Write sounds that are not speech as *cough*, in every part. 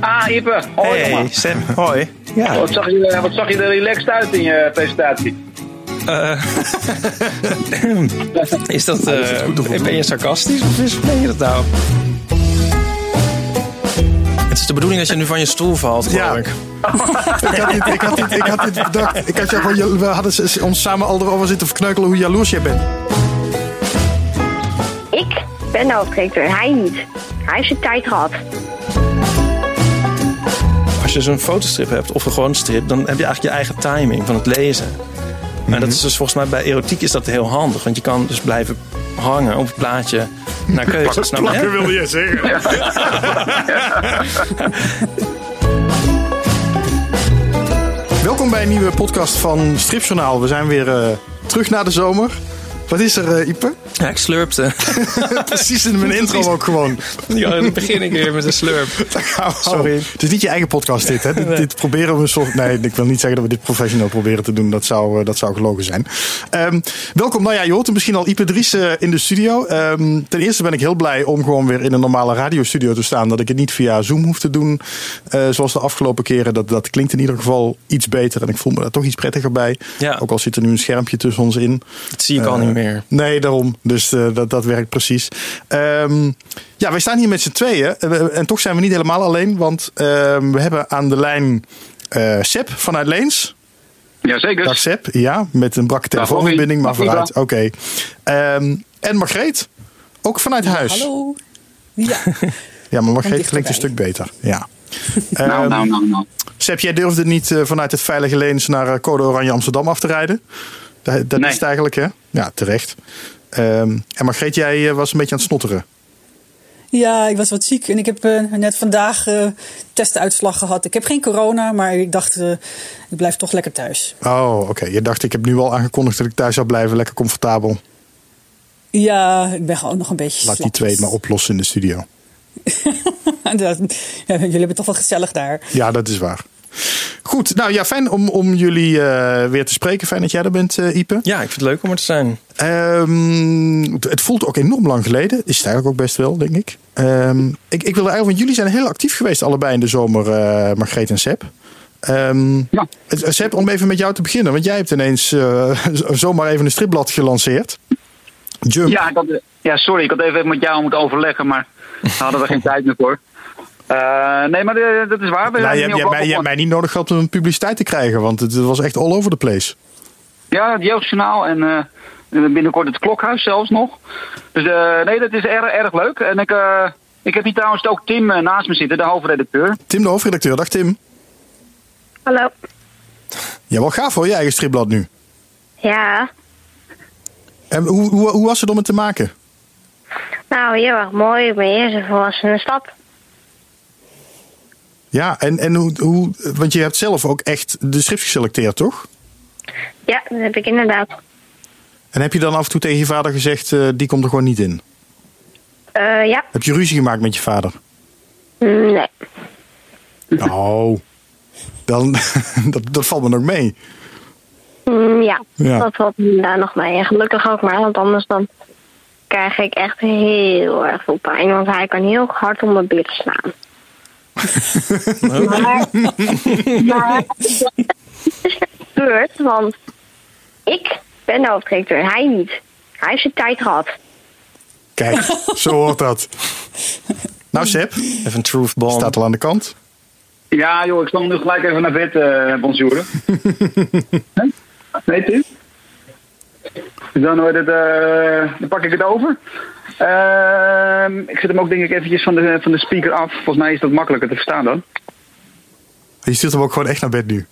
Ah, Ipe. Hoi, Hey, jongen. Sam. Hoi. Ja. Wat zag, je, wat zag je er relaxed uit in je presentatie? eh, *laughs* is dat... eh, ben je sarcastisch of is, ben je dat nou? Het is de bedoeling dat je nu van je stoel valt, geloof Ja. ik. Ik had dit, ik had dit, ik had dit bedacht. Ik had jou gewoon, we hadden ons samen al erover zitten verkneukelen hoe jaloers jij bent. Ik ben de hoofdredacteur, hij niet. Hij heeft zijn tijd gehad. Als je zo'n fotostrip hebt of een gewone strip, dan heb je eigenlijk je eigen timing van het lezen. Maar dat is dus volgens mij bij erotiek is dat heel handig. Want je kan dus blijven hangen op het plaatje naar keuze. Snap je? hè? wilde je zeggen. *laughs* Welkom bij een nieuwe podcast van Stripjournaal. We zijn weer eh, terug na de zomer. Wat is er, eh, Ipe? Ja, ik slurpte. *laughs* Precies in mijn intro ook gewoon. Ja, dan begin ik weer met een slurp. *laughs* Sorry. Het is niet je eigen podcast dit, hè? Dit, dit proberen we soort... Nee, ik wil niet zeggen dat we dit professioneel proberen te doen. Dat zou, eh, dat zou gelogen zijn. Ehm, welkom. Nou ja, je hoort hem misschien al Ipe Dries eh, in de studio. Ehm, ten eerste ben ik heel blij om gewoon weer in een normale radiostudio te staan. Dat ik het niet via Zoom hoef te doen. eh, zoals de afgelopen keren. Dat, dat klinkt in ieder geval iets beter. En ik voel me daar toch iets prettiger bij. Ja. Ook al zit er nu een schermpje tussen ons in. Dat zie ik al niet meer. Nee, daarom. Dus eh, dat, dat werkt precies. Ehm, ja, wij staan hier met z'n tweeën. Eh, En toch zijn we niet helemaal alleen. Want ehm, we hebben aan de lijn eh Sep vanuit Leens. Jazeker. Dag Sep, ja. Met een brakke telefoonverbinding, maar vooruit. Oké. Ehm, en Margreet, ook vanuit huis. Hallo. Ja, *laughs* Ja, maar Margreet klinkt een stuk beter. Ja. Nou, *laughs* Ehm, nou, nou, nou. Sep, jij durfde niet vanuit het veilige Leens naar Code Oranje Amsterdam af te rijden. Dat, dat Nee. is het eigenlijk, hè? Ja, terecht. Ehm, en Margreet, jij eh, was een beetje aan het snotteren. ja, ik was wat ziek en ik heb eh, net vandaag eh testuitslag gehad. Ik heb geen corona, maar ik dacht, ik blijf toch lekker thuis. Oh, oké. Je dacht, ik heb nu al aangekondigd dat ik thuis zou blijven. Lekker comfortabel. Ja, ik ben gewoon nog een beetje Laat die twee het maar oplossen in de studio. *laughs* Dat- ja, jullie hebben het toch wel gezellig daar. Ja, dat is waar. Goed, nou ja, fijn om, om jullie eh, weer te spreken. Fijn dat jij er bent, eh, Ipe. Ja, ik vind het leuk om er te zijn. Ehm, het- voelt ook enorm lang geleden. Is het eigenlijk ook best wel, denk ik. Ehm, ik, ik wilde eigenlijk, want jullie zijn heel actief geweest allebei in de zomer, eh Margreet en Seb. Ehm Ja. Seb, om even met jou te beginnen. Want jij hebt ineens eh, *laughs* zomaar even een stripblad gelanceerd. Jump. Ja, ik had, ja, sorry, ik had even met jou moeten overleggen, maar daar hadden we geen *laughs* tijd meer voor. Eh, nee, maar eh, dat is waar. We Nou, zijn je, hebt- ook je, hebt mij, je wel- hebt mij niet nodig gehad om publiciteit te krijgen. Want het, was echt all over the place. Ja, het Jeugdjournaal en eh, binnenkort het Klokhuis zelfs nog. Dus eh, nee, dat is erg, erg leuk. En ik, eh, ik heb hier trouwens ook Tim naast me zitten, de hoofdredacteur. Tim, de hoofdredacteur. Dag Tim. Hallo. Ja, wel gaaf hoor, je eigen stripblad nu. Ja, En hoe, hoe, hoe was het om het te maken? nou heel erg mooi. Mijn eerste volwassene stap. Ja, en, en hoe, hoe, want je hebt zelf ook echt de strips geselecteerd, toch? Ja, dat heb ik inderdaad. En heb je dan af en toe tegen je vader gezegd, eh, die komt er gewoon niet in? Eh, ja, Heb je ruzie gemaakt met je vader? Mm, nee. Oh, dan, *laughs* dat, dat valt me nog mee. Mm, ja, Ja. dat valt me daar nog mee. En gelukkig ook maar, want anders dan krijg ik echt heel erg veel pijn. Want hij kan heel hard om mijn billen slaan. Maar, maar het is gebeurd, want ik ben de hoofdredacteur, hij niet. Hij heeft zijn tijd gehad. Kijk, zo hoort dat. Nou, Seb, Even een truth bomb. staat al aan de kant. Ja, joh, ik zal nu gelijk even naar bed, eh bonjouren. *laughs* nee? Nee, Tim? Dan, wordt het, eh, dan pak ik het over. Ehm, ik zet hem ook denk ik eventjes van de, van de speaker af. Volgens mij is dat makkelijker te verstaan dan. Je stuurt hem ook gewoon echt naar bed nu.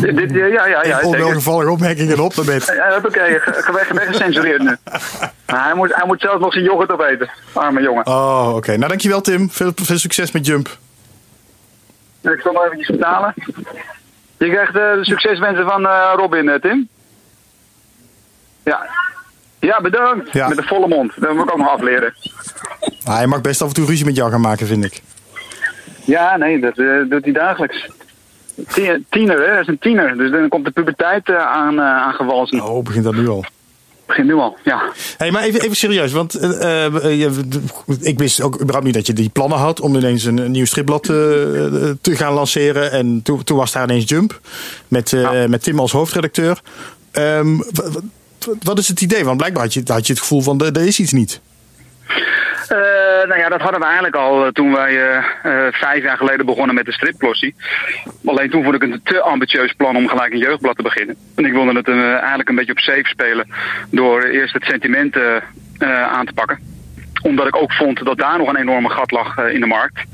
Dit, dit, ja, ja, ja, ja. Onwelgevallige opmerkingen op naar bed. Ja, dat oké. Weggecensureerd nu. Maar hij, moet, hij moet zelf nog zijn yoghurt opeten. Arme jongen. Oh, oké. Nou, dankjewel Tim. Veel, veel succes met Jump. Ik zal nog eventjes vertalen. Je krijgt eh, de succeswensen van eh, Robin, Tim. Ja. Ja, bedankt. Ja. Met een volle mond. Dat moet ik ook nog afleren. Ah, hij mag best af en toe ruzie met jou gaan maken, vind ik. Ja, nee, dat eh, doet hij dagelijks. Tien- Tiener, hè? Dat is een tiener. Dus dan komt de puberteit eh, aan, eh aangewalsen. Oh, begint dat nu al. Begin nu al, ja. Hey, maar even, even serieus, want uh, je, ik wist ook überhaupt niet dat je die plannen had om ineens een, een nieuw stripblad uh, te gaan lanceren. En toen, toen was daar ineens Jump met, ja. met Tim als hoofdredacteur. Um, wat is het idee? Want blijkbaar had je, had je het gevoel van er is iets niet. Uh, nou ja, dat hadden we eigenlijk al toen wij uh, vijf jaar geleden begonnen met de stripplossie. Alleen toen vond ik het een te ambitieus plan om gelijk een jeugdblad te beginnen. En ik wilde het eigenlijk een beetje op safe spelen door eerst het sentiment aan te pakken omdat ik ook vond dat daar nog een enorme gat lag in de markt.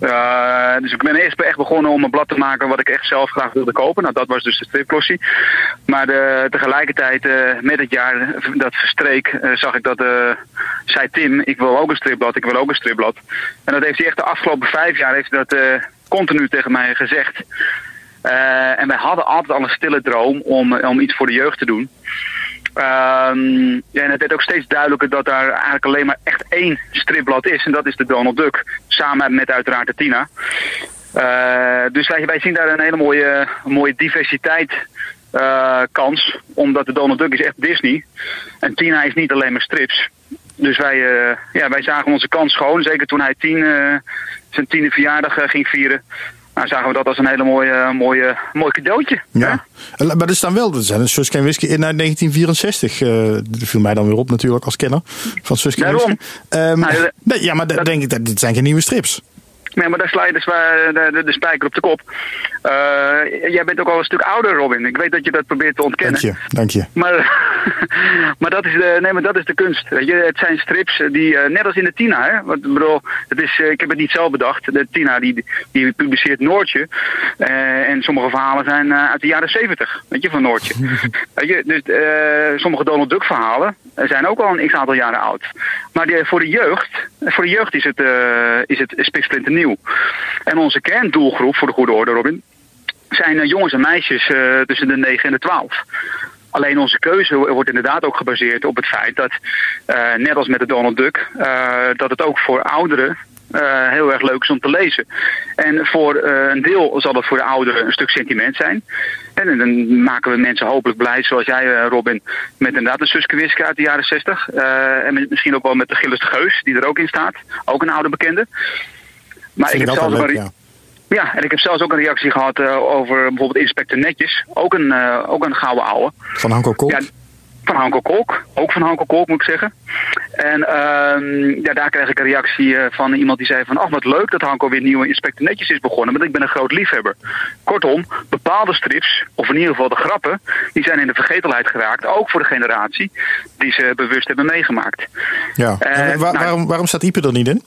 Uh, dus ik ben eerst echt begonnen om een blad te maken wat ik echt zelf graag wilde kopen. Nou, dat was dus de stripklossie. Maar de, tegelijkertijd, uh, met het jaar dat verstreek, zag ik dat, zei Tim, ik wil ook een stripblad, ik wil ook een stripblad. En dat heeft hij echt de afgelopen vijf jaar heeft dat continu tegen mij gezegd. en wij hadden altijd al een stille droom om, om iets voor de jeugd te doen. Um, ja, en het werd ook steeds duidelijker dat daar eigenlijk alleen maar echt één stripblad is. En dat is de Donald Duck. Samen met uiteraard de Tina. Uh, dus wij, zien daar een hele mooie, mooie diversiteit uh, kans. Omdat de Donald Duck is echt Disney. En Tina is niet alleen maar strips. Dus wij, uh, ja, wij zagen onze kans schoon. Zeker toen hij tien, zijn tiende verjaardag ging vieren nou, zagen we dat als een hele mooie, mooie, mooi cadeautje. Ja, maar er staan wel, er zijn een Suske Whisky in uit 1964. Uh, dat viel mij dan weer op natuurlijk als kenner van Suske Whisky. Um, nou, *laughs* nee, ja, maar dat, denk ik, dat, dit zijn geen nieuwe strips. Nee, maar daar sla je dus de, de, de, spijker op de kop. Uh, jij bent ook al een stuk ouder, Robin. Ik weet dat je dat probeert te ontkennen. Dank je, dank je. Maar, *laughs* maar, dat, is de, nee, maar dat is de kunst. Je, het zijn strips die, uh, net als in de Tina, hè. Want, bedoel, het is, uh, ik heb het niet zelf bedacht. De Tina die, die publiceert Noortje. en sommige verhalen zijn uit de jaren zeventig, weet je, van Noortje. *laughs* weet je, dus sommige Donald Duck verhalen zijn ook al een x-aantal jaren oud. Maar die, voor de jeugd, voor de jeugd is het, is het spiksplinter nieuw. En onze kerndoelgroep, voor de goede orde Robin, zijn uh, jongens en meisjes uh, tussen de 9 en de 12. Alleen onze keuze wordt inderdaad ook gebaseerd op het feit dat, uh, net als met de Donald Duck, dat het ook voor ouderen heel erg leuk is om te lezen. En voor een deel zal dat voor de ouderen een stuk sentiment zijn. En dan maken we mensen hopelijk blij, zoals jij, Robin, met inderdaad een Suske uit de jaren 60. en misschien ook wel met de Gilles de Geus, die er ook in staat. Ook een oude bekende. Maar ik heb zelfs leuk, ja. ja. en ik heb zelfs ook een reactie gehad uh, over bijvoorbeeld Inspector Netjes. Ook een, uh, ook een gouden ouwe. Van Hanko Kolk? Ja, van Hanko Kolk. Ook van Hanko Kolk moet ik zeggen. En uh, ja, daar kreeg ik een reactie uh, van iemand die zei van... ach, wat leuk dat Hanko weer nieuwe Inspector Netjes is begonnen... want ik ben een groot liefhebber. Kortom, bepaalde strips, of in ieder geval de grappen... die zijn in de vergetelheid geraakt. Ook voor de generatie die ze bewust hebben meegemaakt. Ja, en, waar, nou, waarom, waarom staat Ipe er niet in?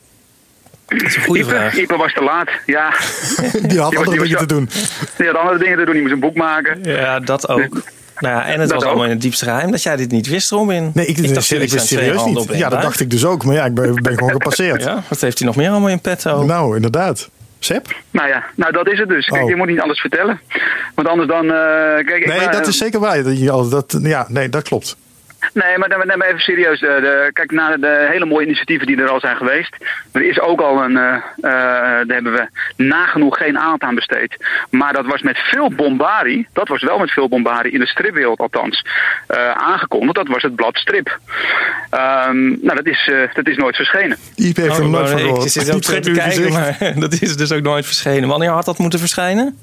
Dat is een goede Ipe, vraag. Ipe was te laat, ja. *laughs* die had andere dingen te doen. Die had andere dingen te doen. Die moest een boek maken. Ja, dat ook. Nou ja, en het Dat was ook. allemaal in het diepste geheim dat jij dit niet wist, Robin. Nee, ik, ik, dacht, ik wist serieus niet. op Ja, dat dacht ik dus ook. Maar ja, ik ben, ben gewoon gepasseerd. Ja, wat heeft hij nog meer allemaal in petto? Nou, inderdaad. Sep? Nou ja, nou dat is het dus. Kijk, Oh. je moet niet alles vertellen. Want anders dan... eh, kijk, ik Nee, ben- dat is zeker waar. Dat je al- Dat, ja, nee, dat klopt. Nee, maar dan, dan even serieus. eh, de, kijk naar de hele mooie initiatieven die er al zijn geweest. Er is ook al een. eh, eh, daar hebben we nagenoeg geen aandacht aan besteed. Maar dat was met veel bombardie. Dat was wel met veel bombardie in de stripwereld althans. eh, aangekondigd. Dat was het blad Strip. Ehm, nou, dat is, eh, dat is nooit verschenen. Iep heeft er Oh, nooit van ik zit ook te kijken, gezicht. maar *laughs* dat is dus ook nooit verschenen. Wanneer had dat moeten verschijnen?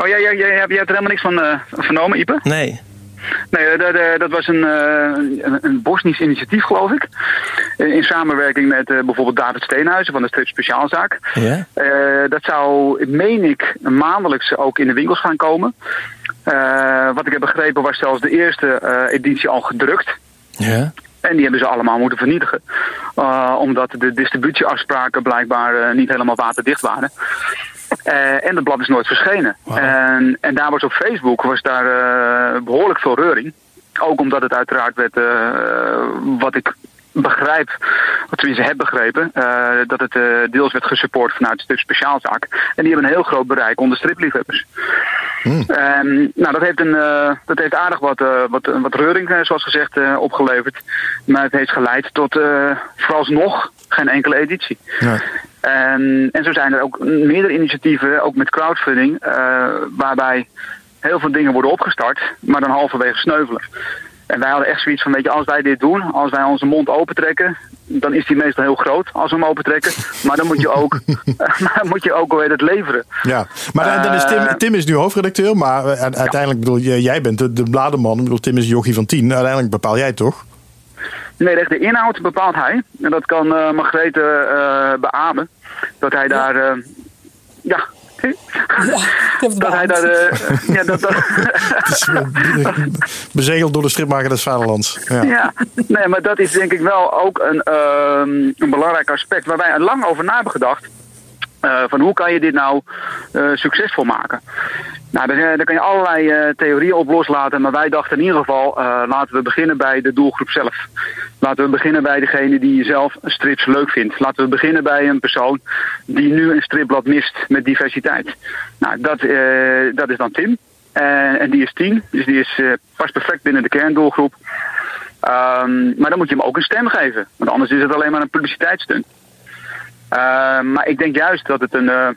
Oh, jij, jij, jij, jij hebt er helemaal niks van eh, vernomen, Ipe? Nee. Nee, eh, dat, dat- was een, eh, een, een Bosnisch initiatief, geloof ik. Eh, In samenwerking met bijvoorbeeld David Steenhuizen van de Strip Speciaalzaak. Ja? Dat zou, meen ik, maandelijks ook in de winkels gaan komen. Wat ik heb begrepen was zelfs de eerste editie al gedrukt. Ja? En die hebben ze allemaal moeten vernietigen. Omdat de distributieafspraken blijkbaar niet helemaal waterdicht waren. Eh, en het blad is nooit verschenen. En, en daar was op Facebook was daar eh, behoorlijk veel reuring. Ook omdat het uiteraard werd, eh, wat ik begrijp, wat tenminste heb begrepen, dat het deels werd gesupport vanuit de speciaalzaak. En die hebben een heel groot bereik onder stripliefhebbers. En, nou, dat heeft, een, dat heeft aardig wat, wat, wat reuring, zoals gezegd, opgeleverd. Maar het heeft geleid tot vooralsnog geen enkele editie. Ja. En, en zo zijn er ook meerdere initiatieven, ook met crowdfunding, eh, waarbij heel veel dingen worden opgestart, maar dan halverwege sneuvelen. En wij hadden echt zoiets van, weet je, als wij dit doen, als wij onze mond opentrekken, dan is die meestal heel groot als we hem opentrekken. Maar dan moet je ook, *laughs* *laughs* moet je ook alweer het leveren. Ja, maar dan is Tim, Eh, Tim is nu hoofdredacteur, maar uiteindelijk bedoel je, jij bent de, de bladerman. Ik bedoel, Tim is jochie van tien. Uiteindelijk bepaal jij toch? Nee, echt de inhoud bepaalt hij. En dat kan eh Margrethe eh beamen. Dat hij daar, eh, ja... Dat hij daar, ja, dat, Bezegeld door de stripmaker des Vaderlands. Ja. Ja, nee, maar dat is denk ik wel ook een, ehm, een belangrijk aspect waar wij er lang over na hebben gedacht. Van hoe kan je dit nou succesvol maken? Nou, daar, daar kan je allerlei eh, theorieën op loslaten. Maar wij dachten in ieder geval, eh, laten we beginnen bij de doelgroep zelf. Laten we beginnen bij degene die zelf strips leuk vindt. Laten we beginnen bij een persoon die nu een stripblad mist met diversiteit. Nou, dat, eh, dat is dan Tim. En, en die is tien, dus die is, eh, past perfect binnen de kerndoelgroep. Ehm, maar dan moet je hem ook een stem geven. Want anders is het alleen maar een publiciteitsstunt. Ehm, maar ik denk juist dat het een, eh,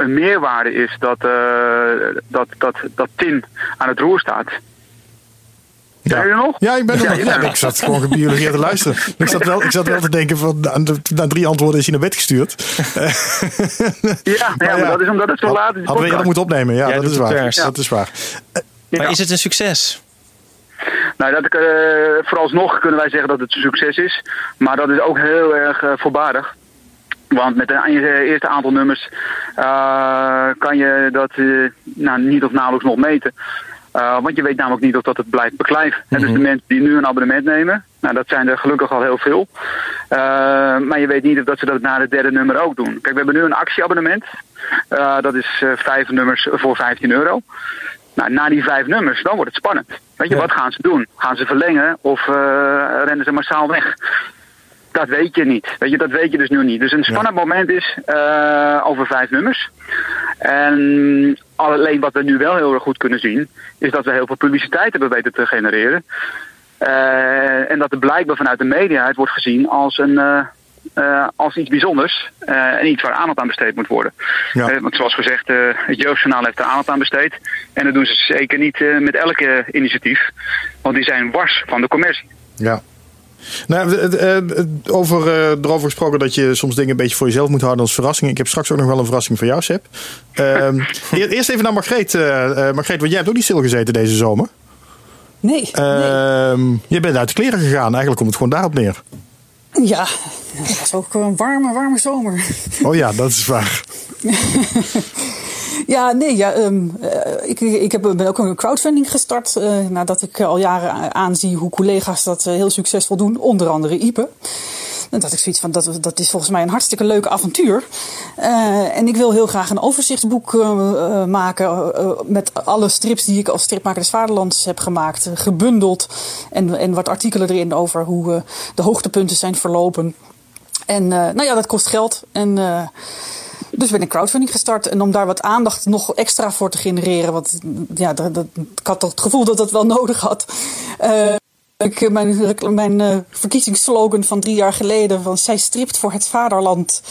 een meerwaarde is dat, eh, dat, dat, dat Tim aan het roer staat. Zijn jullie er nog? Ja, ik ben er Ja, nog. je Ja, ik zat gewoon gebiologeerd te luisteren. Ik zat wel, ik zat wel te denken van, na, na drie antwoorden is hij naar bed gestuurd. Ja, ja, maar ja. dat is omdat het zo laat is. Hadden we eerder moeten opnemen. Ja, dat is het waar. Dat is waar. Maar Ja. is het een succes? Nou, dat, eh, vooralsnog kunnen wij zeggen dat het een succes is. Maar dat is ook heel erg eh, voorbarig. Want met je eerste aantal nummers eh, kan je dat eh, nou, niet of nauwelijks nog meten. Eh, want je weet namelijk niet of dat het blijft beklijven. En Dus de mensen die nu een abonnement nemen, nou, dat zijn er gelukkig al heel veel. Maar je weet niet of dat ze dat na het derde nummer ook doen. Kijk, we hebben nu een actieabonnement. Dat is vijf nummers voor 15 euro. Nou, na die vijf nummers, dan wordt het spannend. Weet je, Ja. wat gaan ze doen? Gaan ze verlengen of rennen ze massaal weg? Dat weet je niet. Weet je, dat weet je dus nu niet. Dus een spannend moment is eh, over vijf nummers. En alleen wat we nu wel heel erg goed kunnen zien, is dat we heel veel publiciteit hebben weten te genereren. Eh, en dat er blijkbaar vanuit de media het wordt gezien als een. eh, als iets bijzonders en iets waar aandacht aan besteed moet worden. Ja. Want zoals gezegd, het Jeugdjournaal heeft er aandacht aan besteed. En dat doen ze zeker niet met elke initiatief. Want die zijn wars van de commercie. Ja. Nou, over, eh, erover gesproken dat je soms dingen een beetje voor jezelf moet houden als verrassing. Ik heb straks ook nog wel een verrassing voor jou, Seb. Ehm, *laughs* eer- eerst even naar Margreet. eh eh, Margreet, want jij hebt ook niet stilgezeten deze zomer. Nee, nee. Ehm, Je bent uit de kleren gegaan. Eigenlijk komt het gewoon daarop neer. Ja, het was ook een warme, warme zomer. Oh ja, dat is waar. *laughs* Ja, nee, ja, ehm, eh, ik, ik heb, ben ook een crowdfunding gestart. eh, nadat ik al jaren aanzie hoe collega's dat eh, heel succesvol doen. Onder andere Ipe. En dat ik zoiets van, dat, dat is volgens mij een hartstikke leuk avontuur. Eh, en ik wil heel graag een overzichtsboek eh, eh, maken. eh, met alle strips die ik als stripmaker des Vaderlands heb gemaakt. eh, gebundeld. En, en wat artikelen erin over hoe eh, de hoogtepunten zijn verlopen. En eh, nou ja, dat kost geld. En eh, dus ben ik crowdfunding gestart. En om daar wat aandacht nog extra voor te genereren. Want ja, dat, ik had toch het gevoel dat dat wel nodig had. Eh, ik, mijn mijn eh, verkiezingsslogan van drie jaar geleden: van zij stript voor het vaderland.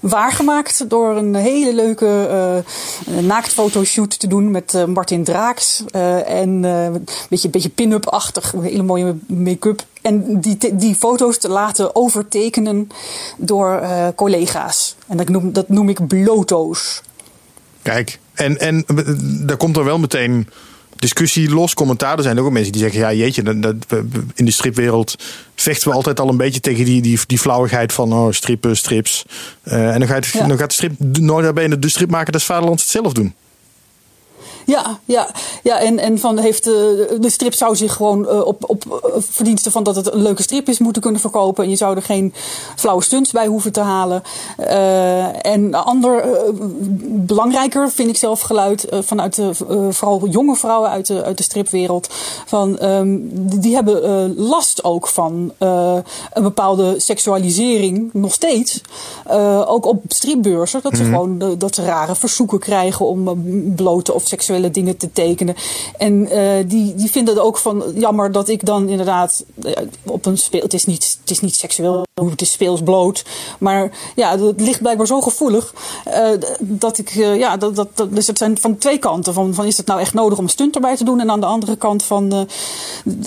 waargemaakt door een hele leuke eh naaktfotoshoot te doen met Martin Draaks. En een beetje, beetje pin-up-achtig, hele mooie make-up. En die, die foto's te laten overtekenen door eh, collega's. En dat noem, dat noem ik bloto's. Kijk, en, en eh, daar komt er wel meteen discussie los, commentaar. Er zijn ook mensen die zeggen, ja jeetje, in de stripwereld vechten we altijd al een beetje tegen die, die, die flauwigheid van oh, strippen, strips. Eh, en dan gaat, Ja. dan gaat de strip, nooit bene de stripmaker des vaderlands het zelf doen. Ja, ja, ja en, en van heeft, eh, de strip zou zich gewoon eh, op, op eh, verdiensten van dat het een leuke strip is moeten kunnen verkopen. En je zou er geen flauwe stunts bij hoeven te halen. Eh, en ander, belangrijker vind ik zelf geluid vanuit de, vooral jonge vrouwen uit de, uit de stripwereld. Van, ehm, die, die hebben last ook van een bepaalde seksualisering, nog steeds. Ook op stripbeurzen. Dat ze gewoon eh, dat ze rare verzoeken krijgen om blote of seksuele dingen te tekenen. En die, die vinden ook van jammer dat ik dan inderdaad op een speel. Het is niet, het is niet seksueel, het is speels bloot. Maar ja, het ligt blijkbaar zo gevoelig dat ik. ja, dat, dat, dat, dus het zijn van twee kanten. Van, van is het nou echt nodig om stunt erbij te doen? En aan de andere kant van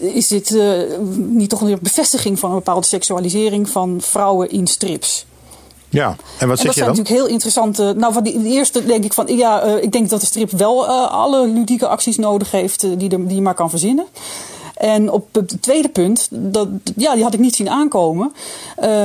is dit niet toch een bevestiging van een bepaalde seksualisering van vrouwen in strips? Ja, en wat zeg dat je dan? Dat zijn natuurlijk heel interessante. Nou, van die, de eerste denk ik van ja, uh, ik denk dat de strip wel uh, alle ludieke acties nodig heeft uh, die, de, die je maar kan verzinnen. En op het tweede punt, dat, ja, die had ik niet zien aankomen.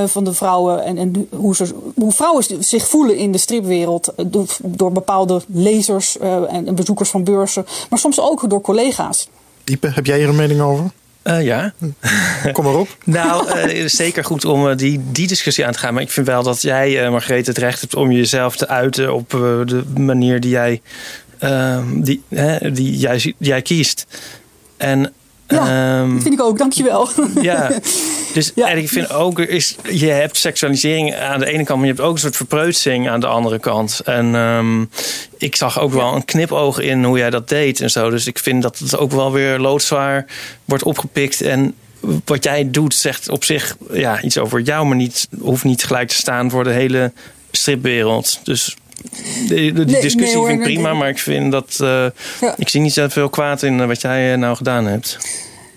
van de vrouwen en, en hoe, ze, hoe vrouwen zich voelen in de stripwereld. Door, door bepaalde lezers en bezoekers van beurzen. Maar soms ook door collega's. Ipe, heb jij hier een mening over? Uh, ja. *laughs* Kom maar op. nou, uh, is zeker goed om uh, die, die discussie aan te gaan. Maar ik vind wel dat jij, Margreet, het recht hebt om jezelf te uiten op de manier die jij, die, die, jij, die jij kiest. En ja, um, dat vind ik ook, dankjewel. Ja, *laughs* dus ja. en ik vind ook, is, je hebt seksualisering aan de ene kant, maar je hebt ook een soort verpreutsing aan de andere kant. En um, ik zag ook wel een knipoog in hoe jij dat deed en zo. Dus ik vind dat het ook wel weer loodzwaar wordt opgepikt. En wat jij doet zegt op zich ja, iets over jou, maar niet, hoeft niet gelijk te staan voor de hele stripwereld. Dus de, discussie nee, hoor, vind ik prima, maar ik vind dat. Uh, ja. Ik zie niet zoveel kwaad in wat jij nou gedaan hebt.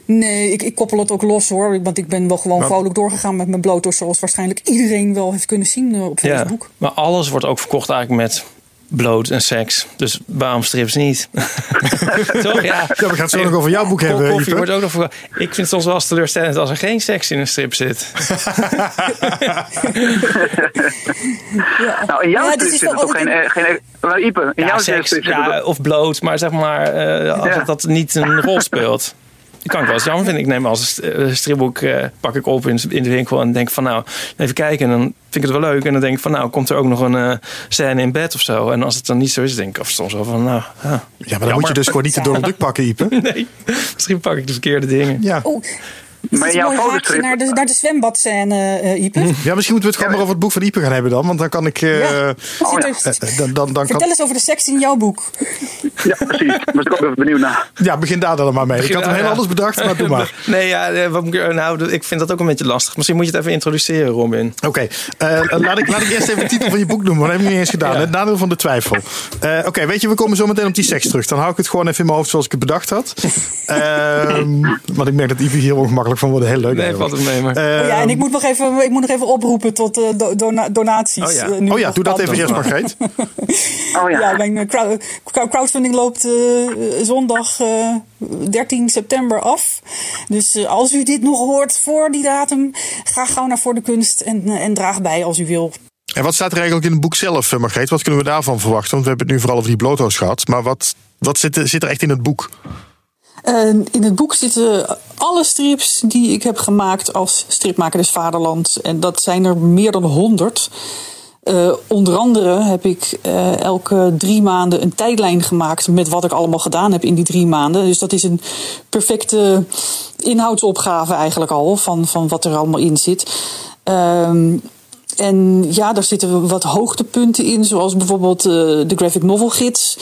Nee, ik, ik koppel het ook los hoor. Want ik ben wel gewoon maar, vrolijk doorgegaan met mijn blotos. Zoals waarschijnlijk iedereen wel heeft kunnen zien op Facebook. Ja, maar alles wordt ook verkocht eigenlijk met bloot en seks. Dus waarom strips niet? *laughs* Toch? Ja. ja, we gaan het zo nog over jouw boek hebben. Koffie wordt ook nog voor... Ik vind het soms wel eens teleurstellend als er geen seks in een strip zit. *laughs* ja. Nou, in jouw ja, strip zit er toch geen... geen nou, Ipe, in ja, jouw seks, strip ja, zit er... of bloot, maar zeg maar uh, als ja. dat niet een rol speelt. Dat kan ik wel eens jammer vinden. Ik neem als een stripboek, uh, pak ik op in, in de winkel en denk van nou, even kijken. En dan vind ik het wel leuk. En dan denk ik van nou, komt er ook nog een uh, scène in bed of zo. En als het dan niet zo is, denk ik of soms wel van nou, ja. Ja, maar dan jammer. moet je dus gewoon niet de druk *laughs* pakken, Ipe. nee, misschien pak ik de verkeerde dingen. Ja. Oh. Maar jouw fotostrip... Naar de, naar de zwembadscène, uh, Ipe. Ja, misschien moeten we het gewoon maar over het boek van Ipe gaan hebben dan. Want dan kan ik... Uh, ja. oh, ja. uh, dan, dan, dan Vertel kan... eens over de seks in jouw boek. Ja, precies. Daar ben ik ook even benieuwd naar. Ja, begin daar dan maar mee. Begin, ik had hem heel anders bedacht, maar doe *laughs* maar. nee, ja, wat, nou, ik vind dat ook een beetje lastig. Misschien moet je het even introduceren, Robin. Oké, okay. laat, ik, laat ik eerst even de titel van je boek noemen. Dat heb ik niet eens gedaan. Ja. Het nadeel van de twijfel. Oké, okay, weet je, we komen zo meteen op die seks terug. Dan hou ik het gewoon even in mijn hoofd zoals ik het bedacht had. *laughs* want ik merk dat Ipe hier ongemakkelijk van wordt. Heel leuk. Nee, valt het mee. Maar. Uh, oh ja, en ik moet nog even, ik moet nog even oproepen tot uh, dona donaties. Oh ja, uh, oh ja doe dat even eerst, Margreet. *laughs* oh ja. ja mijn crowd crowdfunding loopt zondag 13 september af. Dus als u dit nog hoort voor die datum, ga gauw naar Voor de Kunst en, en draag bij als u wil. En wat staat er eigenlijk in het boek zelf, Margreet? Wat kunnen we daarvan verwachten? Want we hebben het nu vooral over die bloto's gehad. Maar wat, wat zit, zit er echt in het boek? Uh, in het boek zitten alle strips die ik heb gemaakt als stripmaker des Vaderlands. En dat zijn er meer dan honderd. Uh, onder andere heb ik uh, elke drie maanden een tijdlijn gemaakt met wat ik allemaal gedaan heb in die drie maanden. Dus dat is een perfecte inhoudsopgave eigenlijk al van, van wat er allemaal in zit. Uh, en ja, daar zitten wat hoogtepunten in, zoals bijvoorbeeld uh, de graphic novel gids.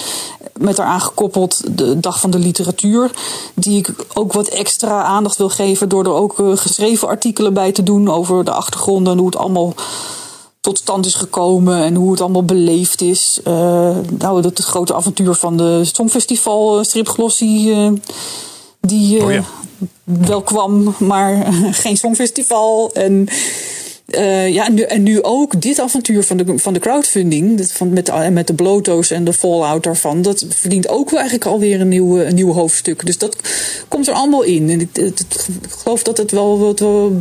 Met daaraan gekoppeld de Dag van de Literatuur. Die ik ook wat extra aandacht wil geven door er ook uh, geschreven artikelen bij te doen over de achtergronden en hoe het allemaal tot stand is gekomen en hoe het allemaal beleefd is. Uh, nou, dat het grote avontuur van de Songfestival stripglossie. die oh ja. wel kwam, maar *laughs* geen Songfestival. En uh, ja, en nu, en nu ook dit avontuur van de, van de crowdfunding, van, met, de, met de bloto's en de fallout daarvan, dat verdient ook wel eigenlijk alweer een nieuw, een nieuw hoofdstuk. Dus dat komt er allemaal in. En ik, geloof dat het wel, wel, wel,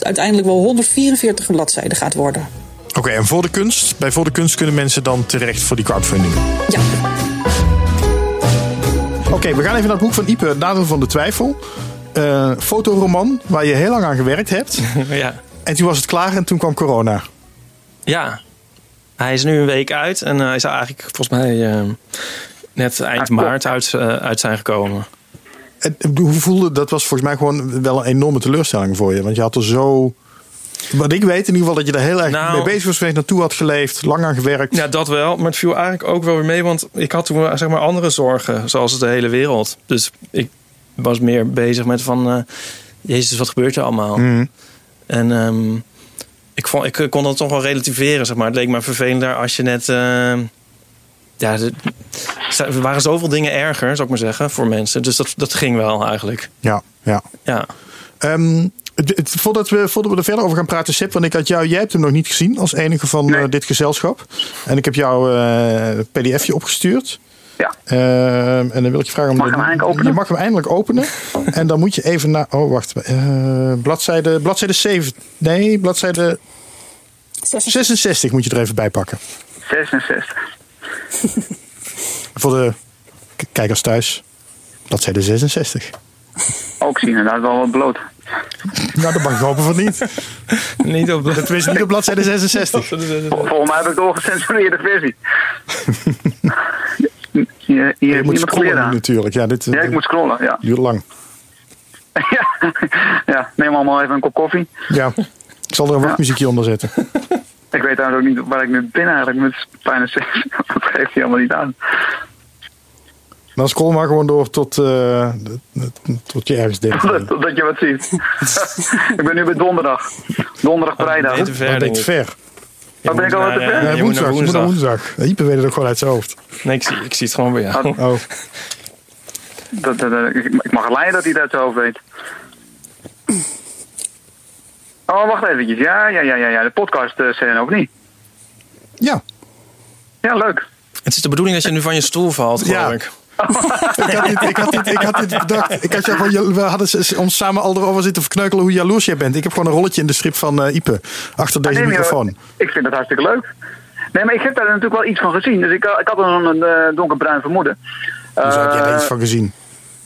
uiteindelijk wel 144 bladzijden gaat worden. Oké, okay, en voor de kunst, bij voor de kunst kunnen mensen dan terecht voor die crowdfunding? Ja. Oké, okay, we gaan even naar het boek van Ipe, Nadeel van de Twijfel. Uh, fotoroman waar je heel lang aan gewerkt hebt. *laughs* ja. En toen was het klaar en toen kwam corona. Ja, hij is nu een week uit en hij zou eigenlijk volgens mij uh, net eind maart uit, uh, uit zijn gekomen. En hoe voelde dat? was volgens mij gewoon wel een enorme teleurstelling voor je. Want je had er zo Wat ik weet in ieder geval dat je daar heel erg Nou- mee bezig was geweest, naartoe had geleefd, lang aan gewerkt. Ja, dat wel. Maar het viel eigenlijk ook wel weer mee. Want ik had toen zeg maar andere zorgen. Zoals de hele wereld. Dus ik was meer bezig met van... eh, Jezus, wat gebeurt er allemaal? Mhm. En ehm, ik, vond, ik kon dat toch wel relativeren, zeg maar. Het leek me vervelender als je net... eh, ja, er waren zoveel dingen erger, zou ik maar zeggen, voor mensen. Dus dat, dat ging wel eigenlijk. Ja, ja. Ja. Ehm, voordat, we, voordat we er verder over gaan praten, Sip, want ik had jou, jij hebt hem nog niet gezien als enige van Nee. eh, dit gezelschap. En ik heb jou eh, een pdfje opgestuurd. Ja. Ehm, en dan wil ik je vragen om. Mag de- ik hem eindelijk openen? Je mag hem eindelijk openen. *laughs* en dan moet je even naar. Oh, wacht. eh, bladzijde, bladzijde 7. Nee, bladzijde 66 moet je er even bij pakken. 66. Voor de kijkers thuis. Bladzijde 66. Ook zien, inderdaad wel wat bloot. Nou, dat mag ik hopen van niet. *laughs* Niet op Dat is niet op bladzijde 66. Volgens mij heb ik de ongecensureerde versie. *laughs* Hier, hier Je heeft moet scrollen natuurlijk. Ja, dit, Ja, ik moet scrollen, ja. duurt lang. *laughs* ja. ja, neem allemaal even een kop koffie. Ja, ik zal er een wachtmuziekje onder zetten. *laughs* Ik weet eigenlijk ook niet waar ik nu ben eigenlijk met bijna seks. *laughs* Dat geeft hij helemaal niet aan. Dan scroll maar gewoon door tot, eh, tot je ergens denkt. Totdat totdat je wat ziet. ik ben nu bij donderdag. Donderdag vrijdag. Te ver, Dat denk ik ik. ver. Oh, ben ik al wat te ver? Nee, woensdag. Je moet naar woensdag. woensdag. Ieper weet het ook gewoon uit zijn hoofd. Nee, ik zie, ik zie het gewoon bij jou. Oh. Oh, Dat, dat, dat- ik, mag leiden dat hij dat zo weet. Oh, wacht eventjes. Ja, ja, ja, ja. ja. De podcast uh, zijn ook niet. ja. Ja, leuk. Het is de bedoeling dat je nu van je stoel valt, geloof Ja. ik. Ik had dit, ik had dit, ik had dit bedacht. Ik had jou gewoon, we hadden ons samen al erover zitten verkneukelen hoe jaloers jij bent. Ik heb gewoon een rolletje in de strip van eh Ipe. Achter deze Nee, microfoon. Ik vind dat hartstikke leuk. Nee, maar ik heb daar natuurlijk wel iets van gezien. Dus ik, ik had een, een eh, donkerbruin vermoeden. Hoe zou ik jij daar Eh, iets van gezien?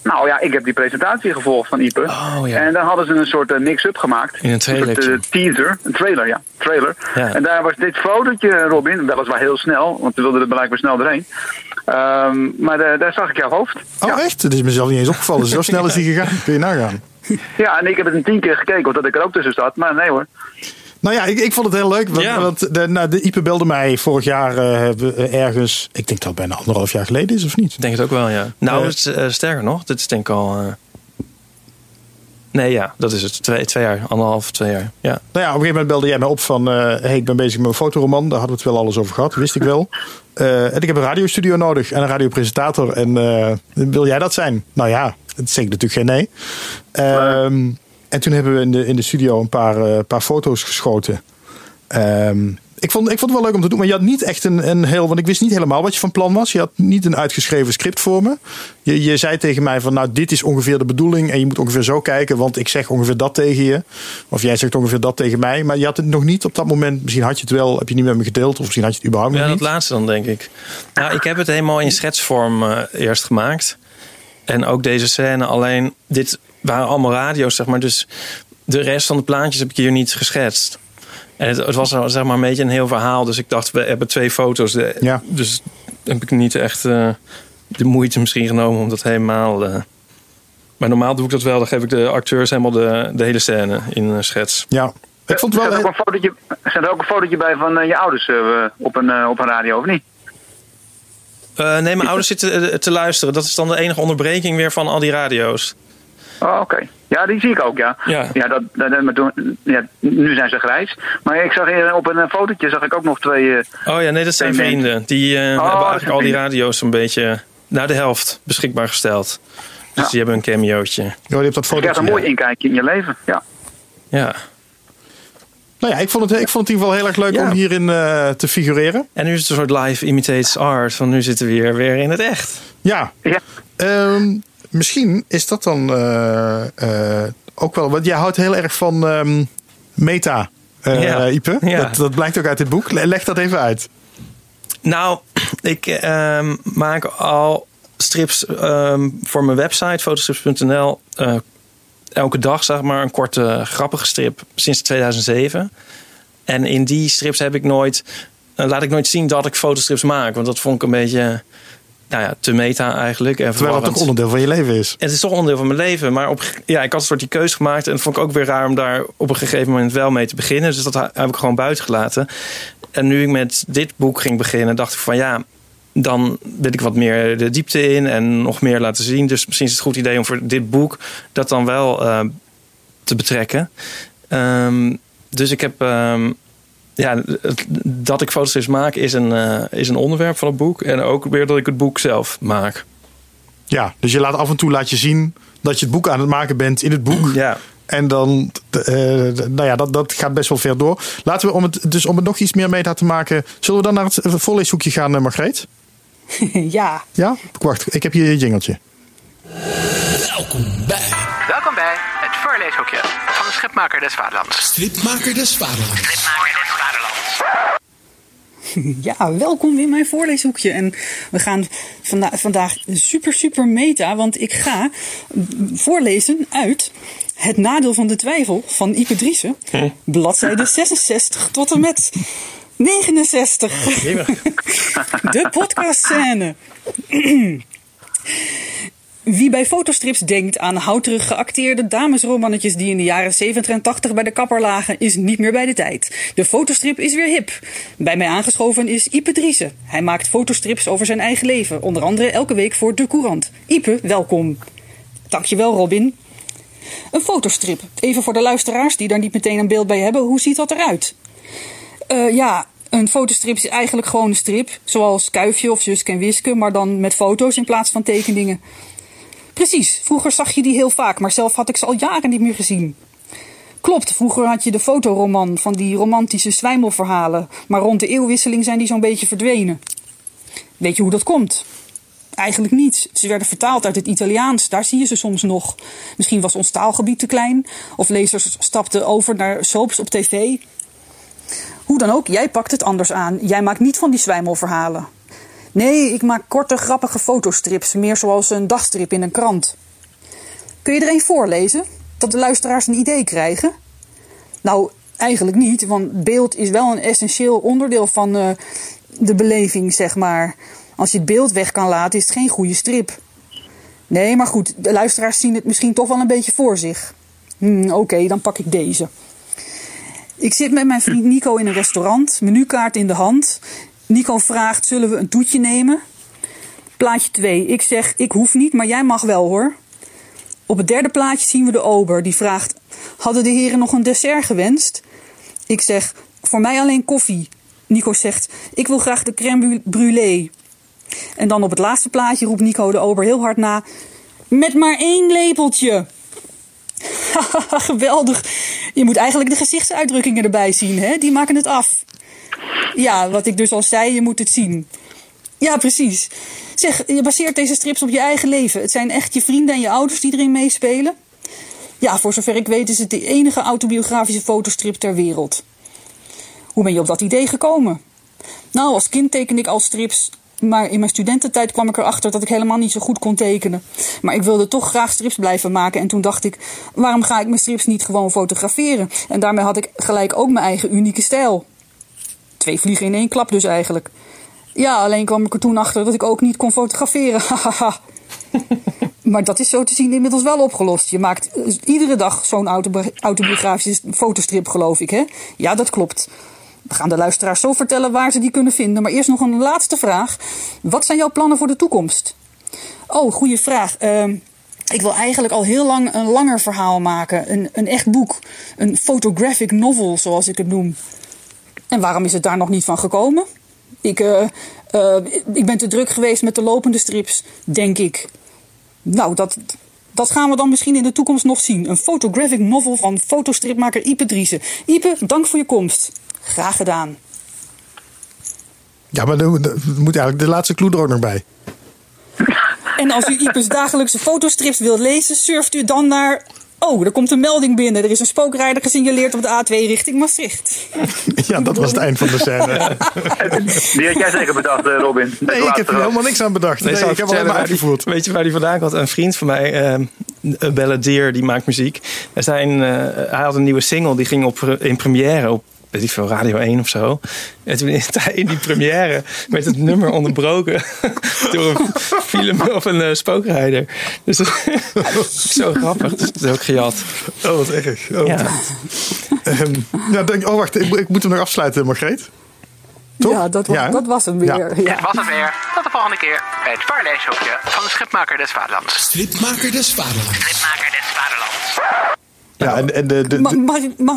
Nou ja, ik heb die presentatie gevolgd van Ipe. Oh, ja. En daar hadden ze een soort eh, mix-up gemaakt. In een trailertje. soort, eh, teaser. Een trailer, ja. Trailer. Ja. En daar was dit fotootje, Robin. Weliswaar heel snel, want we wilden er blijkbaar snel doorheen. Ehm, maar daar- daar zag ik jouw hoofd. Oh, ja. echt? Dat is mezelf niet eens opgevallen. Zo *laughs* snel is die gegaan. Kun je nagaan. ja, en ik heb het een tien keer gekeken, omdat ik er ook tussen zat. Maar nee hoor. Nou ja, ik, ik vond het heel leuk. Want, Ja. want de, nou, de Ipe belde mij vorig jaar eh, eh, ergens. Ik denk dat het bijna anderhalf jaar geleden is, of niet? Ik denk het ook wel, ja. Nou, Eh. het sterker nog, dit is denk ik al... Nee, ja, dat is het. Twee, twee jaar, anderhalf, twee jaar. Ja. Nou ja, op een gegeven moment belde jij mij op van... hey, ik ben bezig met een fotoroman. Daar hadden we het wel alles over gehad. Wist ik wel. *laughs* En ik heb een radiostudio nodig en een radiopresentator. En wil jij dat zijn? Nou ja, dat zeg ik natuurlijk geen nee. Ehm, en toen hebben we in de, in de studio een paar, eh, paar foto's geschoten. Ehm, ik, vond, ik vond het wel leuk om te doen, maar je had niet echt een, een heel... Want ik wist niet helemaal wat je van plan was. Je had niet een uitgeschreven script voor me. Je, je zei tegen mij van, nou, dit is ongeveer de bedoeling... en je moet ongeveer zo kijken, want ik zeg ongeveer dat tegen je. Of jij zegt ongeveer dat tegen mij. Maar je had het nog niet op dat moment... Misschien had je het wel, heb je niet met me gedeeld... of misschien had je het überhaupt Ja, nog dat niet. laatste dan, denk ik. Nou, ik heb het helemaal in schetsvorm eh, eerst gemaakt. En ook deze scène. Alleen, dit waren allemaal radio's, zeg maar. Dus de rest van de plaatjes heb ik hier niet geschetst. En het, het was zeg maar een beetje een heel verhaal. Dus ik dacht, we hebben twee foto's. De- Ja. Dus heb ik niet echt eh, de moeite misschien genomen om dat helemaal... eh, maar normaal doe ik dat wel. Dan geef ik de acteurs helemaal de, de hele scène in een schets. Ja, ik vond wel... er ook een fotootje, zet er ook een fotootje bij van eh, je ouders eh, op, een, eh, op een radio, of niet? Eh, nee, mijn ouders zitten eh, te luisteren. Dat is dan de enige onderbreking weer van al die radio's. Oh, oké. Ja, die zie ik ook, ja. Ja. ja, dat, dat, dat- maar toen, ja nu zijn ze grijs. Maar ik zag hier op een eh, fotootje zag ik ook nog twee... eh, Oh ja, nee, dat zijn vrienden. Die eh, dat hebben eigenlijk al die radio's een beetje naar de helft beschikbaar gesteld. Dus Ja. die hebben een cameootje. Ja, je hebt dat je krijgt fotootje. een mooi inkijkje in je leven, ja. Ja. Nou ja, ik vond, het, ik vond het in ieder geval heel erg leuk Ja. om hierin eh, te figureren. En nu is het een soort live imitates art. Van nu zitten we hier weer in het echt. Ja, Ja, Ehm, misschien is dat dan eh, eh, ook wel. Want jij houdt heel erg van ehm, meta, eh Ja. Ipe. Ja. Dat, dat blijkt ook uit dit boek. Le- Leg dat even uit. Nou, ik ehm, maak al strips ehm, voor mijn website, fotostrips.nl. eh, elke dag, zeg maar, een korte grappige strip sinds 2007. En in die strips heb ik nooit, eh, laat ik nooit zien dat ik fotostrips maak. Want dat vond ik een beetje. nou ja, te meta eigenlijk. En Terwijl het toch onderdeel van je leven is. Het is toch onderdeel van mijn leven. Maar op, ja, ik had een soort die keuze gemaakt. En het vond ik ook weer raar om daar op een gegeven moment wel mee te beginnen. Dus dat heb ik gewoon buiten gelaten. En nu ik met dit boek ging beginnen, dacht ik van ja, dan wil ik wat meer de diepte in en nog meer laten zien. Dus misschien is het een goed idee om voor dit boek dat dan wel uh, te betrekken. Um, dus ik heb. Um, ja, dat ik foto's maak is een, uh, is een onderwerp van het boek. En ook weer dat ik het boek zelf maak. Ja, dus je laat af en toe laat je zien dat je het boek aan het maken bent in het boek. Ja. En dan, uh, nou ja, dat, dat gaat best wel ver door. Laten we, om het, dus om het nog iets meer meta te maken, zullen we dan naar het voorleeshoekje gaan, Margreet? *laughs* ja. Ja? Wacht, ik heb hier je jingeltje. Welkom bij. Welkom bij het voorleeshoekje van de Schipmaker des Vaderlands. Stripmaker des Vaderlands. Stripmaker des Vaderlands. *laughs* Ja, welkom in mijn voorleeshoekje. En we gaan vanda vandaag super, super meta, want ik ga voorlezen uit Het Nadeel van de Twijfel van Ipe Driessen, hm? bladzijde 66 tot en met 69. *laughs* De podcastscène. Wie bij fotostrips denkt aan houterig geacteerde damesromannetjes die in de jaren 70 en 80 bij de kapper lagen, is niet meer bij de tijd. De fotostrip is weer hip. Bij mij aangeschoven is Ipe Driessen. Hij maakt fotostrips over zijn eigen leven, onder andere elke week voor De Courant. Ipe, welkom. Dankjewel, Robin. Een fotostrip. Even voor de luisteraars die daar niet meteen een beeld bij hebben, hoe ziet dat eruit? Uh, ja, een fotostrip is eigenlijk gewoon een strip, zoals Kuifje of Suske en Wiske, maar dan met foto's in plaats van tekeningen. Precies, vroeger zag je die heel vaak, maar zelf had ik ze al jaren niet meer gezien. Klopt, vroeger had je de fotoroman van die romantische zwijmelverhalen, maar rond de eeuwwisseling zijn die zo'n beetje verdwenen. Weet je hoe dat komt? Eigenlijk niet. Ze werden vertaald uit het Italiaans, daar zie je ze soms nog. Misschien was ons taalgebied te klein, of lezers stapten over naar soaps op tv. Hoe dan ook, jij pakt het anders aan. Jij maakt niet van die zwijmelverhalen. Nee, ik maak korte, grappige fotostrips, meer zoals een dagstrip in een krant. Kun je er een voorlezen? Dat de luisteraars een idee krijgen? Nou, eigenlijk niet, want beeld is wel een essentieel onderdeel van uh, de beleving, zeg maar. Als je het beeld weg kan laten, is het geen goede strip. Nee, maar goed, de luisteraars zien het misschien toch wel een beetje voor zich. Hmm, Oké, dan pak ik deze. Ik zit met mijn vriend Nico in een restaurant, menukaart in de hand. Nico vraagt: Zullen we een toetje nemen? Plaatje 2. Ik zeg: Ik hoef niet, maar jij mag wel hoor. Op het derde plaatje zien we de ober. Die vraagt: Hadden de heren nog een dessert gewenst? Ik zeg: Voor mij alleen koffie. Nico zegt: Ik wil graag de crème brûlée. En dan op het laatste plaatje roept Nico de ober heel hard na: Met maar één lepeltje. *laughs* Geweldig. Je moet eigenlijk de gezichtsuitdrukkingen erbij zien, hè? Die maken het af. Ja, wat ik dus al zei, je moet het zien. Ja, precies. Zeg, je baseert deze strips op je eigen leven. Het zijn echt je vrienden en je ouders die erin meespelen. Ja, voor zover ik weet is het de enige autobiografische fotostrip ter wereld. Hoe ben je op dat idee gekomen? Nou, als kind tekende ik al strips, maar in mijn studententijd kwam ik erachter dat ik helemaal niet zo goed kon tekenen. Maar ik wilde toch graag strips blijven maken. En toen dacht ik, waarom ga ik mijn strips niet gewoon fotograferen? En daarmee had ik gelijk ook mijn eigen unieke stijl. Twee vliegen in één klap dus eigenlijk. Ja, alleen kwam ik er toen achter dat ik ook niet kon fotograferen. *laughs* *laughs* maar dat is zo te zien inmiddels wel opgelost. Je maakt iedere dag zo'n autobiografische fotostrip, geloof ik, hè? Ja, dat klopt. We gaan de luisteraars zo vertellen waar ze die kunnen vinden. Maar eerst nog een laatste vraag. Wat zijn jouw plannen voor de toekomst? Oh, goede vraag. Uh, ik wil eigenlijk al heel lang een langer verhaal maken. Een, een echt boek. Een photographic novel, zoals ik het noem. En waarom is het daar nog niet van gekomen? Ik, uh, uh, ik ben te druk geweest met de lopende strips, denk ik. Nou, dat, dat gaan we dan misschien in de toekomst nog zien. Een photographic novel van fotostripmaker Ipe Driessen. Ipe, dank voor je komst. Graag gedaan. Ja, maar er moet eigenlijk de laatste clue er ook nog bij. En als u Ipe's dagelijkse fotostrips wilt lezen, surft u dan naar Oh, er komt een melding binnen. Er is een spookrijder gesignaleerd op de A2 richting Maastricht. *laughs* Ja, dat was het eind van de scène. *laughs* Die had jij zeker bedacht, eh, Robin. Nee, ik heb er helemaal niks aan bedacht. Nee, ik heb alleen maar uitgevoerd. Weet je waar die vandaan kwam? Een vriend van mij, uh, een balladeer, die maakt muziek. Er zijn, uh, hij had een nieuwe single, die ging op, in première op weet ik veel, Radio 1 of zo. En toen is hij in die première met het nummer onderbroken *laughs* door een film of een eh, spookrijder. Dus dat is zo grappig. Dat is ook gejat. Oh, wat erg. Oh, Ja. Ehm, ja, denk, oh, wacht. Ik, moet- ik moet hem nog afsluiten, Margreet. Toch? Ja, dat, was, Ja, dat was hem weer. Ja. Ja. Dit was het weer. Tot de volgende keer bij het voorleeshokje van de Schipmaker des Vaderlands. Stripmaker des Vaderlands. Schipmaker des Vaderlands. Ja, en, en de, de, de- Mag, ik- mag,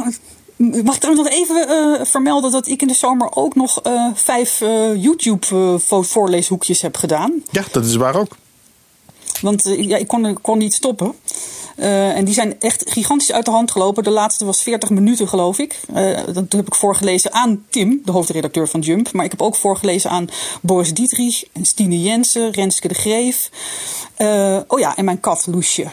mag ik trouwens nog even eh, vermelden dat ik in de zomer ook nog eh, vijf eh, YouTube-voorleeshoekjes heb gedaan? ja, dat is waar ook. Want ja, ik kon, kon niet stoppen. Eh, en die zijn echt gigantisch uit de hand gelopen. De laatste was 40 minuten, geloof ik. Eh, dat heb ik voorgelezen aan Tim, de hoofdredacteur van Jump. Maar ik heb ook voorgelezen aan Boris Dietrich, Stine Jensen, Renske de Greef. Eh, oh ja, en mijn kat Loesje. *laughs*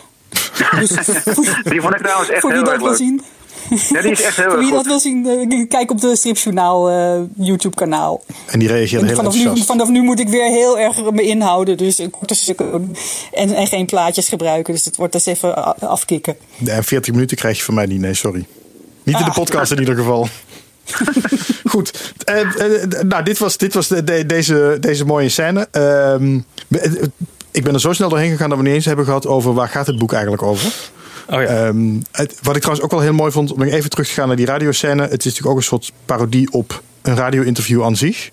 Dus voor, Die vond ik trouwens echt voor heel erg leuk. zien. Ja, die is echt heel Voor *laughs* erg wie dat wil zien, eh, kijk op de Stripjournaal eh, YouTube kanaal. En die reageerde En heel vanaf, nu, vanaf nu moet ik weer heel erg me inhouden. Dus een korte stukken en, en geen plaatjes gebruiken. Dus het wordt dus even afkicken. En 40 minuten krijg je van mij niet. Nee, sorry. Niet in de Ah. podcast in ieder geval. *laughs* Goed. Eh, eh, nou, dit was, dit was de, de- deze, deze mooie scène. Ehm, eh, ik ben er zo snel doorheen gegaan dat we niet eens hebben gehad over waar gaat het boek eigenlijk over. Oh ja. Ehm, het- wat ik trouwens ook wel heel mooi vond, om nog even terug te gaan naar die radioscène. Het is natuurlijk ook een soort parodie op een radio-interview aan zich.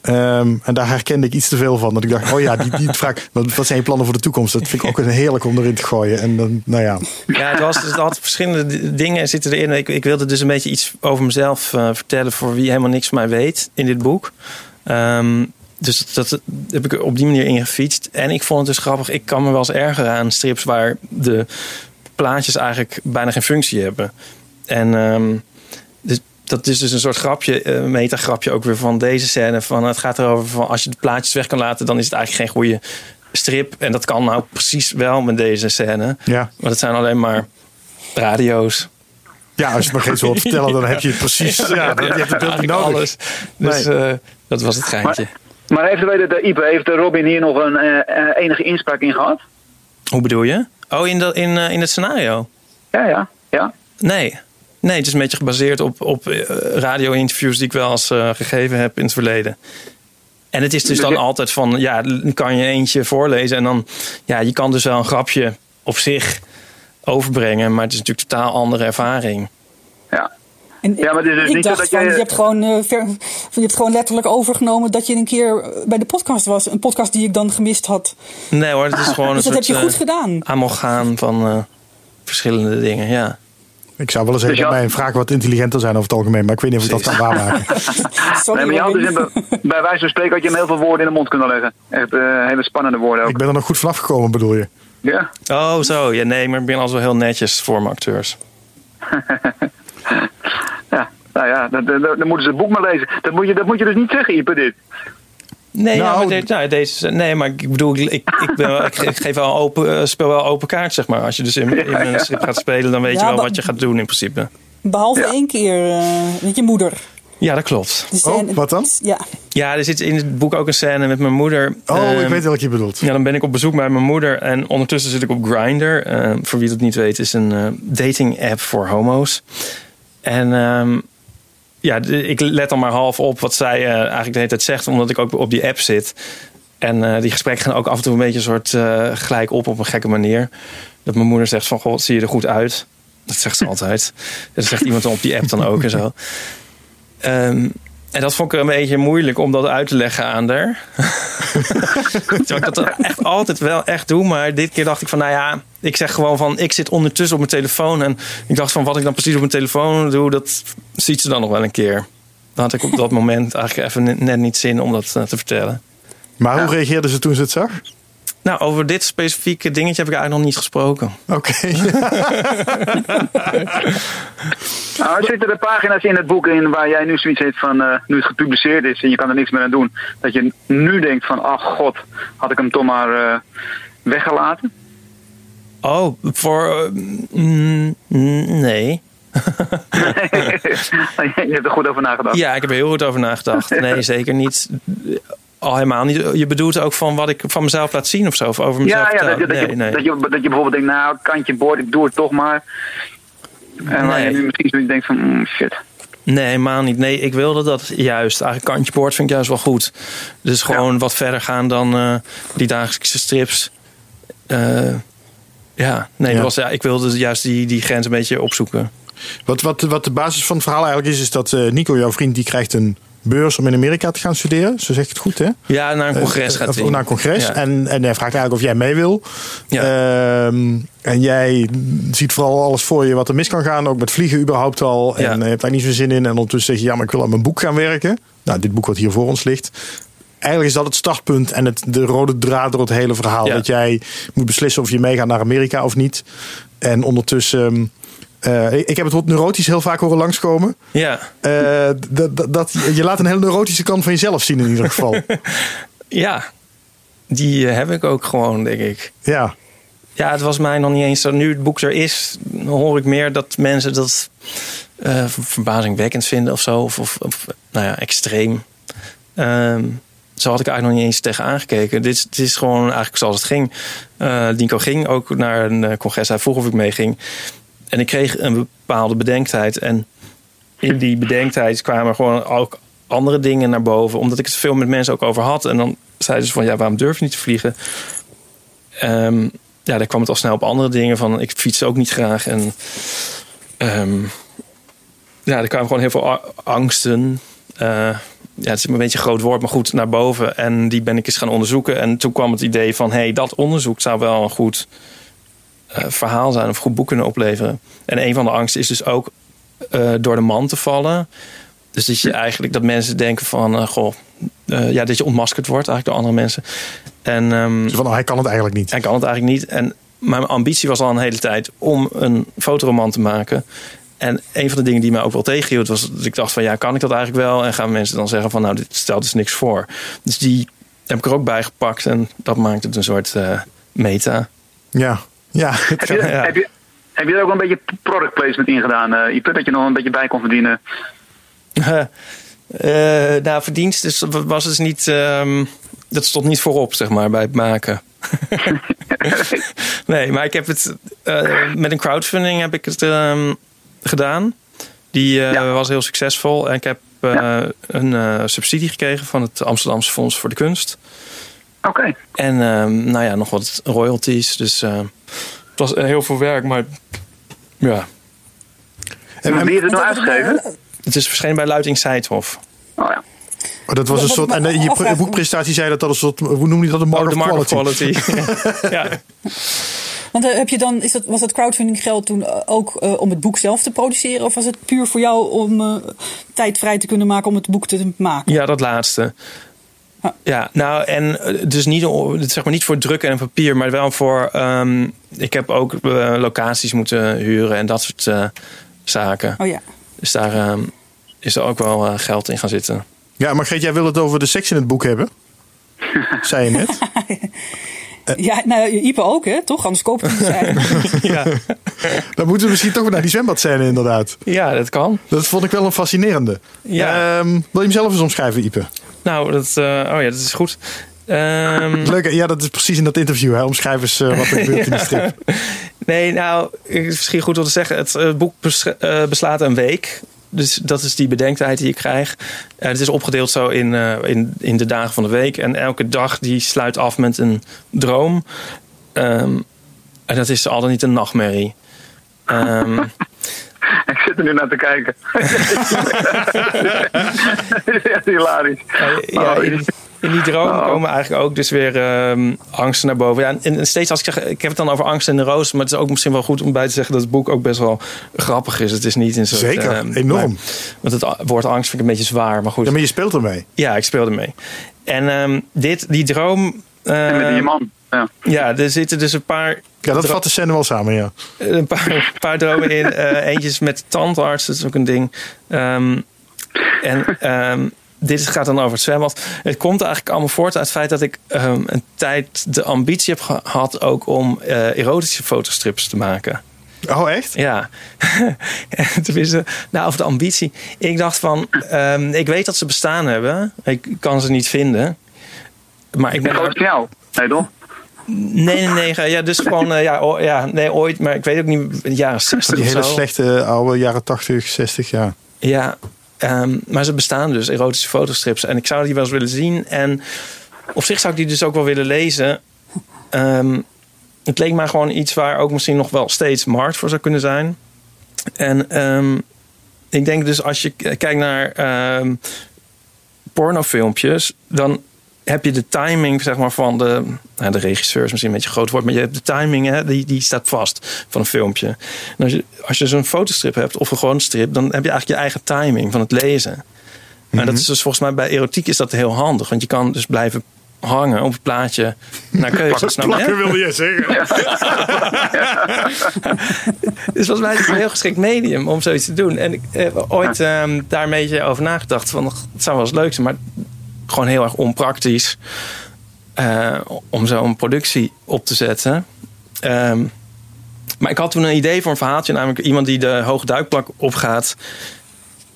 Ehm, en daar herkende ik iets te veel van. Dat ik dacht, oh ja, die, die *laughs* vraag, wat, wat zijn je plannen voor de toekomst? Dat vind ik ook een heerlijk om erin te gooien. En dan, nou ja. Ja, het, was, het had verschillende dingen zitten erin. Ik, ik wilde dus een beetje iets over mezelf eh, vertellen voor wie helemaal niks van mij weet in dit boek. Ehm, dus dat, dat heb ik er op die manier ingefietst. En ik vond het dus grappig. Ik kan me wel eens ergeren aan strips waar de plaatjes eigenlijk bijna geen functie hebben. En ehm, dus, dat is dus een soort grapje, eh metagrapje ook weer van deze scène. Van, het gaat erover van als je de plaatjes weg kan laten, dan is het eigenlijk geen goede strip. En dat kan nou precies wel met deze scène. Ja. Maar het zijn alleen maar radio's. Ja, als je maar geen zo wilt vertellen, dan heb je het precies. Ja, dan heb je het beeld niet Eigenlijk nodig. alles. Dus eh, dat was het geintje. Maar heeft, de, de, Ipe, heeft de Robin hier nog een eh, enige inspraak in gehad? Hoe bedoel je? Oh, in, in, eh, in het scenario? Ja, ja. ja. Nee. Nee, het is een beetje gebaseerd op, op eh, radio-interviews die ik wel eens eh, gegeven heb in het verleden. En het is dus dan altijd van, ja, dan kan je eentje voorlezen en dan, ja, je kan dus wel een grapje op zich overbrengen, maar het is natuurlijk een totaal andere ervaring. Ja. En Ja, maar het is dus ik niet zo dacht dat van, jij- je, hebt gewoon, eh, ver- je hebt gewoon letterlijk overgenomen dat je een keer eh, bij de podcast was. Een podcast die ik dan gemist had. Nee hoor, het is gewoon Dus een dat heb soort je goed eh, gedaan. amalgaam van eh, verschillende dingen, ja. Ik zou wel eens even Dus ja- dat mijn vragen wat intelligenter zijn over het algemeen. Maar ik weet niet of ik dat kan waarmaken. *laughs* Sorry, Nee, maar je had dus *laughs* bij wijze van spreken had je hem heel veel woorden in de mond kunnen leggen. Echt hele spannende woorden ook. Ik ben er nog goed vanaf gekomen, bedoel je? Ja. Oh, zo. Ja, nee, maar ik ben al zo heel netjes voor mijn acteurs. *laughs* ja. Nou ja, dan, dan, dan moeten ze het boek maar lezen. Dat moet je, dat moet je dus niet zeggen, Ipe, dit. Nee, ja, Nou, maar de- nou, deze, nee, maar ik bedoel, ik, ik, ben ik, ik geef wel open, eh, speel wel open kaart, zeg maar. Als je dus in, in een gaat spelen, dan weet Ja, je wel wat je gaat doen in principe. Behalve Ja. één keer eh, met je moeder. Ja, dat klopt. Oh, wat dan? Ja, Ja, er zit in het boek ook een scène met mijn moeder. Oh, Ehm, ik weet welke je bedoelt. Ja, dan ben ik op bezoek bij mijn moeder en ondertussen zit ik op Grindr. Eh, voor wie het niet weet, is een eh, dating app voor homo's. En ehm, ja, ik let dan maar half op wat zij eh, eigenlijk de hele tijd zegt, omdat ik ook op die app zit. En eh, die gesprekken gaan ook af en toe een beetje soort eh, gelijk op op een gekke manier. Dat mijn moeder zegt van, goh, zie je er goed uit? Dat zegt ze altijd. *laughs* Dat zegt iemand op die app dan ook en zo. Ehm, en dat vond ik een beetje moeilijk om dat uit te leggen aan haar. *laughs* Terwijl ik dat echt altijd wel echt doe. Maar dit keer dacht ik van, nou ja, ik zeg gewoon van, ik zit ondertussen op mijn telefoon. En ik dacht van, wat ik dan precies op mijn telefoon doe, dat ziet ze dan nog wel een keer. Dan had ik op dat moment eigenlijk even net- niet zin om dat eh, te vertellen. Maar hoe reageerde ze toen ze het zag? Nou, over dit specifieke dingetje heb ik eigenlijk nog niet gesproken. Oké. *laughs* Nou, er zitten er pagina's in het boek in waar jij nu zoiets heeft van, eh, nu het gepubliceerd is en je kan er niks meer aan doen. Dat je nu denkt van, ach god, had ik hem toch maar eh, weggelaten? Oh, voor... eh, mm, mm, nee. *laughs* je hebt er goed over nagedacht. Ja, ik heb er heel goed over nagedacht. Nee, zeker niet. Al helemaal niet. Je bedoelt ook van wat ik van mezelf laat zien of zo? Of over mezelf Ja, dat, je, dat, nee, je, nee. Dat, je, dat je bijvoorbeeld denkt, nou, kantje boord, ik doe het toch maar. En waar je Nee. nu misschien zoiets denkt van, mm, shit. Nee, helemaal niet. Nee, ik wilde dat juist. Eigenlijk kantje boord vind ik juist wel goed. Dus gewoon wat verder gaan dan eh, die dagelijkse strips. Eh, ja, nee, Ja. Was, ja, ik wilde juist die, die grens een beetje opzoeken. Wat, wat, wat de basis van het verhaal eigenlijk is, is dat eh, Nico, jouw vriend, die krijgt een beurs om in Amerika te gaan studeren. Zo zeg ik het goed, hè? Ja, naar een congres Eh, gaat of hij. naar een congres. Ja. En, en hij vraagt eigenlijk of jij mee wil. Ja. Ehm, en jij ziet vooral alles voor je wat er mis kan gaan. Ook met vliegen überhaupt al. En Ja. je hebt daar niet zo zin in. En ondertussen zeg je, ja, maar ik wil aan mijn boek gaan werken. Nou, dit boek wat hier voor ons ligt. Eigenlijk is dat het startpunt en het, de rode draad door het hele verhaal. Ja. Dat jij moet beslissen of je meegaat naar Amerika of niet. En ondertussen... eh, ik heb het woord neurotisch heel vaak horen langskomen. Ja. Eh, dat, je laat een hele neurotische kant van jezelf zien in ieder geval. *laughs* ja, die eh, heb ik ook gewoon, denk ik. ja. Ja, het was mij nog niet eens zo. Nu het boek er is, hoor ik meer dat mensen dat verbazingwekkend vinden of zo. Of, of, of, nou ja, extreem. Ehm, zo had ik eigenlijk nog niet eens tegen aangekeken. Dit, is- dit is gewoon eigenlijk zoals het ging. Eh Nico ging ook naar een congres. Hij vroeg of ik meeging. En ik kreeg een bepaalde bedenktijd. En in die bedenktijd kwamen gewoon ook andere dingen naar boven. Omdat ik het veel met mensen ook over had. En dan zeiden ze van, ja, waarom durf je niet te vliegen? Ehm, ja, daar kwam het al snel op andere dingen. Van, ik fiets ook niet graag. En ehm, ja, er kwamen gewoon heel veel angsten. Eh, ja, het is een beetje een groot woord, maar goed, naar boven. En die ben ik eens gaan onderzoeken. En toen kwam het idee van, hey, dat onderzoek zou wel een goed verhaal zijn. Of goed boek kunnen opleveren. En een van de angsten is dus ook eh, door de man te vallen. Dus dat je eigenlijk dat mensen denken van, eh, goh, eh, ja, dat je ontmaskerd wordt eigenlijk door andere mensen. En ehm, Dus van, oh, hij kan het eigenlijk niet. hij kan het eigenlijk niet. En mijn ambitie was al een hele tijd om een fotoroman te maken. En een van de dingen die mij ook wel tegenhield was dat ik dacht van ja, kan ik dat eigenlijk wel? En gaan mensen dan zeggen van nou, dit stelt dus niks voor. Dus die heb ik er ook bij gepakt en dat maakt het een soort eh, meta. Ja. Ja. Heb je, Ja. heb, je, heb je er ook een beetje product placement in gedaan, eh Ipe? Dat je nog een beetje bij kon verdienen? *laughs* Eh nou, verdienst was dus niet, ehm, dat stond niet voorop zeg maar bij het maken. *laughs* nee, maar ik heb het eh, met een crowdfunding heb ik het ehm, gedaan. Die Ja. was heel succesvol. En ik heb een subsidie gekregen van het Amsterdamse Fonds voor de Kunst. Oké. En ehm, nou ja, nog wat royalties. Dus eh, het was heel veel werk, maar ja. En, Wie en- heeft het nou uitgegeven? Het is verschenen bij Luiting Seidhof. Oh ja. oh, dat was een soort. En eh, je afvraagt- boekpresentatie zei dat dat een soort. Hoe noem je dat? Een mark, Oh, mark of quality. quality. *laughs* ja. Want eh, heb je dan, is dat, was dat crowdfunding geld toen ook om het boek zelf te produceren? Of was het puur voor jou om tijd vrij te kunnen maken om het boek te maken? Ja, dat laatste. Ja. Nou en eh, dus niet, zeg maar niet voor drukken en papier, maar wel voor. ehm, ik heb ook eh, locaties moeten huren en dat soort eh, zaken. Oh ja. Dus daar ehm, is er ook wel geld in gaan zitten. Ja, maar Greet, jij wil het over de seks in het boek hebben. *laughs* Zei je net. Ja, nou, Ipe ook, hè? Toch? Anders koop het eigenlijk. *laughs* ja. Dan moeten we misschien toch weer naar die zwembadscène, inderdaad. ja, dat kan. Dat vond ik wel een fascinerende. Ja. Ehm, wil je hem zelf eens omschrijven, Ipe? Nou, dat, eh, oh ja, dat is goed. Ehm, *laughs* Leuk, ja, dat is precies in dat interview. Hè? Omschrijf eens eh, wat er *laughs* gebeurt in de strip. Nee, nou, misschien goed om te zeggen. Het eh, boek bes- beslaat een week. Dus dat is die bedenktijd die ik krijg. Het is opgedeeld zo in, in, in de dagen van de week. En elke dag die sluit af met een droom. Ehm, en dat is al dan niet een nachtmerrie. Ehm, *laughs* Ik zit er nu naar te kijken. *laughs* Is echt hilarisch. Ja, Oh, in, in die droom Oh. komen eigenlijk ook dus weer ehm, angsten naar boven. Ja, en, en steeds als ik zeg, ik heb het dan over angst en de roos, maar het is ook misschien wel goed om bij te zeggen dat het boek ook best wel grappig is. Het is niet in zo'n. Zeker, ehm, enorm. maar- want het woord angst vind ik een beetje zwaar, maar goed. Ja, maar je speelt ermee. Ja, ik speelde mee. En ehm, dit, die droom. En met die man. Ja. ja, er zitten dus een paar Ja, dat vat de scène wel samen, ja. een paar, een paar dromen in. Eh *laughs* eentje is met tandarts, dat is ook een ding. Ehm, en ehm, dit gaat dan over het zwembad. Het komt eigenlijk allemaal voort uit het feit dat ik ehm, een tijd de ambitie heb gehad ook om eh, erotische fotostrips te maken. Oh, echt? Ja, En *laughs* tenminste, nou over de ambitie. Ik dacht van, ehm, ik weet dat ze bestaan hebben. Ik kan ze niet vinden. Maar ik ben van jou. Nee, toch? Nee, nee, nee. Ja, dus gewoon, eh, ja, o- ja, nee, ooit, maar ik weet ook niet, in de jaren 60 Die hele zo. slechte oude jaren 80, 60, ja. Ja, ehm, maar ze bestaan dus, erotische fotostrips. En ik zou die wel eens willen zien. En op zich zou ik die dus ook wel willen lezen. Ehm, het leek mij gewoon iets waar ook misschien nog wel steeds markt voor zou kunnen zijn. En ehm, ik denk dus als je kijkt naar pornofilmpjes, dan heb je de timing zeg maar, van de, nou, de regisseur is misschien een beetje groot woord, maar je hebt de timing, hè, die, die staat vast van een filmpje. En als je, als je zo'n fotostrip hebt of een gewoon strip, dan heb je eigenlijk je eigen timing van het lezen. En dat is dus volgens mij bij erotiek is dat heel handig, want je kan dus blijven hangen op het plaatje naar keuze. snap je? Plakken wilde je zeggen. Dus *laughs* volgens mij is het een heel geschikt medium om zoiets te doen. En ik heb ooit ehm, daar een beetje over nagedacht. Van, het zou wel eens leuk zijn, maar gewoon heel erg onpraktisch. eh, om zo'n productie op te zetten. Ehm, maar ik had toen een idee voor een verhaaltje. Namelijk iemand die de hoge duikplank opgaat.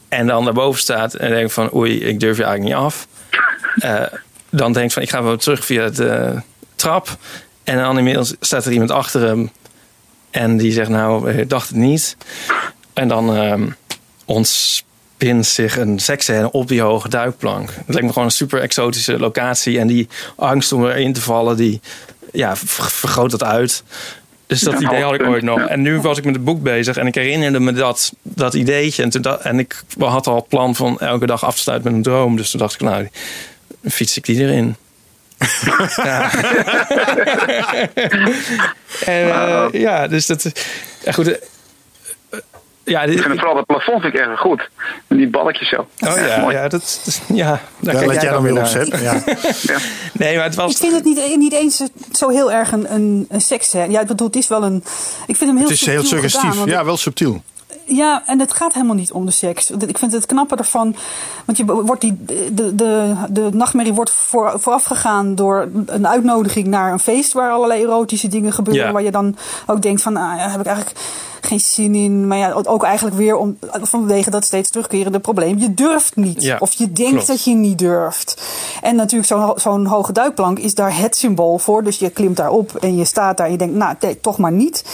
En dan daarboven staat. En denkt van oei, ik durf je eigenlijk niet af. Eh, dan denkt van ik ga wel terug via de trap. En dan inmiddels staat er iemand achter hem. En die zegt, nou, ik dacht het niet. En dan ehm ontspint zich een seksscène op die hoge duikplank. Het lijkt me gewoon een super exotische locatie. En die angst om erin te vallen, die ja, ver- vergroot dat uit. Dus dat idee had ik ooit nog. En nu was ik met het boek bezig en ik herinnerde me dat, dat ideetje. En, toen en ik had al het plan van elke dag af te sluiten met een droom. Dus toen dacht ik, nou, fiets ik die erin. *laughs* ja. en eh, ja, dus dat... Ja, goed. Eh, eh, ja, Ik vind vooral dat plafond vind ik erg goed. En die balletjes zo. oh ja, Mooi. ja, dat, ja, daar let jij dan weer op, naar. Seb. Ja. *laughs* Ja. Nee, maar het was... Ik vind het niet, niet eens zo heel erg een, een, een seksscène. Ja, ik bedoel, het is wel een... Ik vind hem heel Het is heel subtiel suggestief. gedaan, Ja, wel subtiel. Ja, en het gaat helemaal niet om de seks. Ik vind het knappe ervan. Want je wordt die, de, de, de nachtmerrie wordt voor, voorafgegaan door een uitnodiging naar een feest waar allerlei erotische dingen gebeuren. Ja. Waar je dan ook denkt van, ah, ja, heb ik eigenlijk geen zin in. Maar ja, ook eigenlijk weer om, vanwege dat steeds terugkerende probleem. Je durft niet. Ja, of je denkt klopt. dat je niet durft. En natuurlijk zo'n zo'n hoge duikplank is daar het symbool voor. Dus je klimt daarop en je staat daar en je denkt, nou, nee, toch maar niet.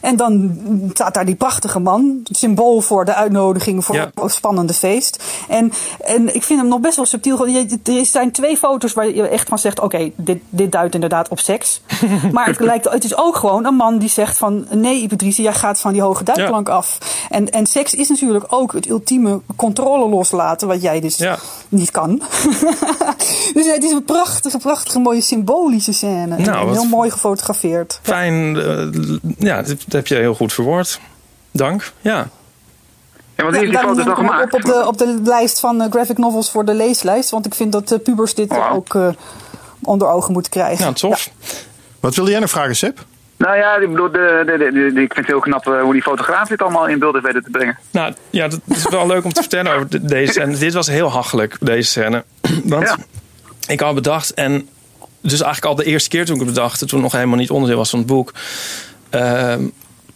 En dan staat daar die prachtige man, symbool voor de uitnodiging voor Ja. een spannende feest. En, en ik vind hem nog best wel subtiel. Er zijn twee foto's waar je echt van zegt: oké, dit, dit duidt inderdaad op seks. *laughs* maar het, lijkt, het is ook gewoon een man die zegt: van nee, Patricia, jij gaat van die hoge duikplank af. En, en seks is natuurlijk ook het ultieme controle loslaten, wat jij dus Ja. niet kan. *laughs* dus het is een prachtige, prachtige, mooie symbolische scène. En- Nou, en wat- heel mooi gefotografeerd. Fijn, eh, ja, dat, heb je heel goed verwoord. Dank, ja. Ja, want Ja, die hem ook gemaakt. op, op, de, op de lijst van eh, graphic novels voor de leeslijst. Want ik vind dat pubers dit ook eh, onder ogen moeten krijgen. Nou, tof. Wat wilde jij nog vragen, Seb? Nou ja, ik, bedoel, de, de, ik vind het heel knap eh, hoe die fotograaf dit allemaal in beeld heeft weten te brengen. Nou ja, dat is wel leuk om te vertellen over de- deze scène. Dit was heel hachelijk, deze scène. *clears throat* Want Ja. ik had bedacht, en dus eigenlijk al de eerste keer toen ik het bedacht, toen het nog helemaal niet onderdeel was van het boek. ehm,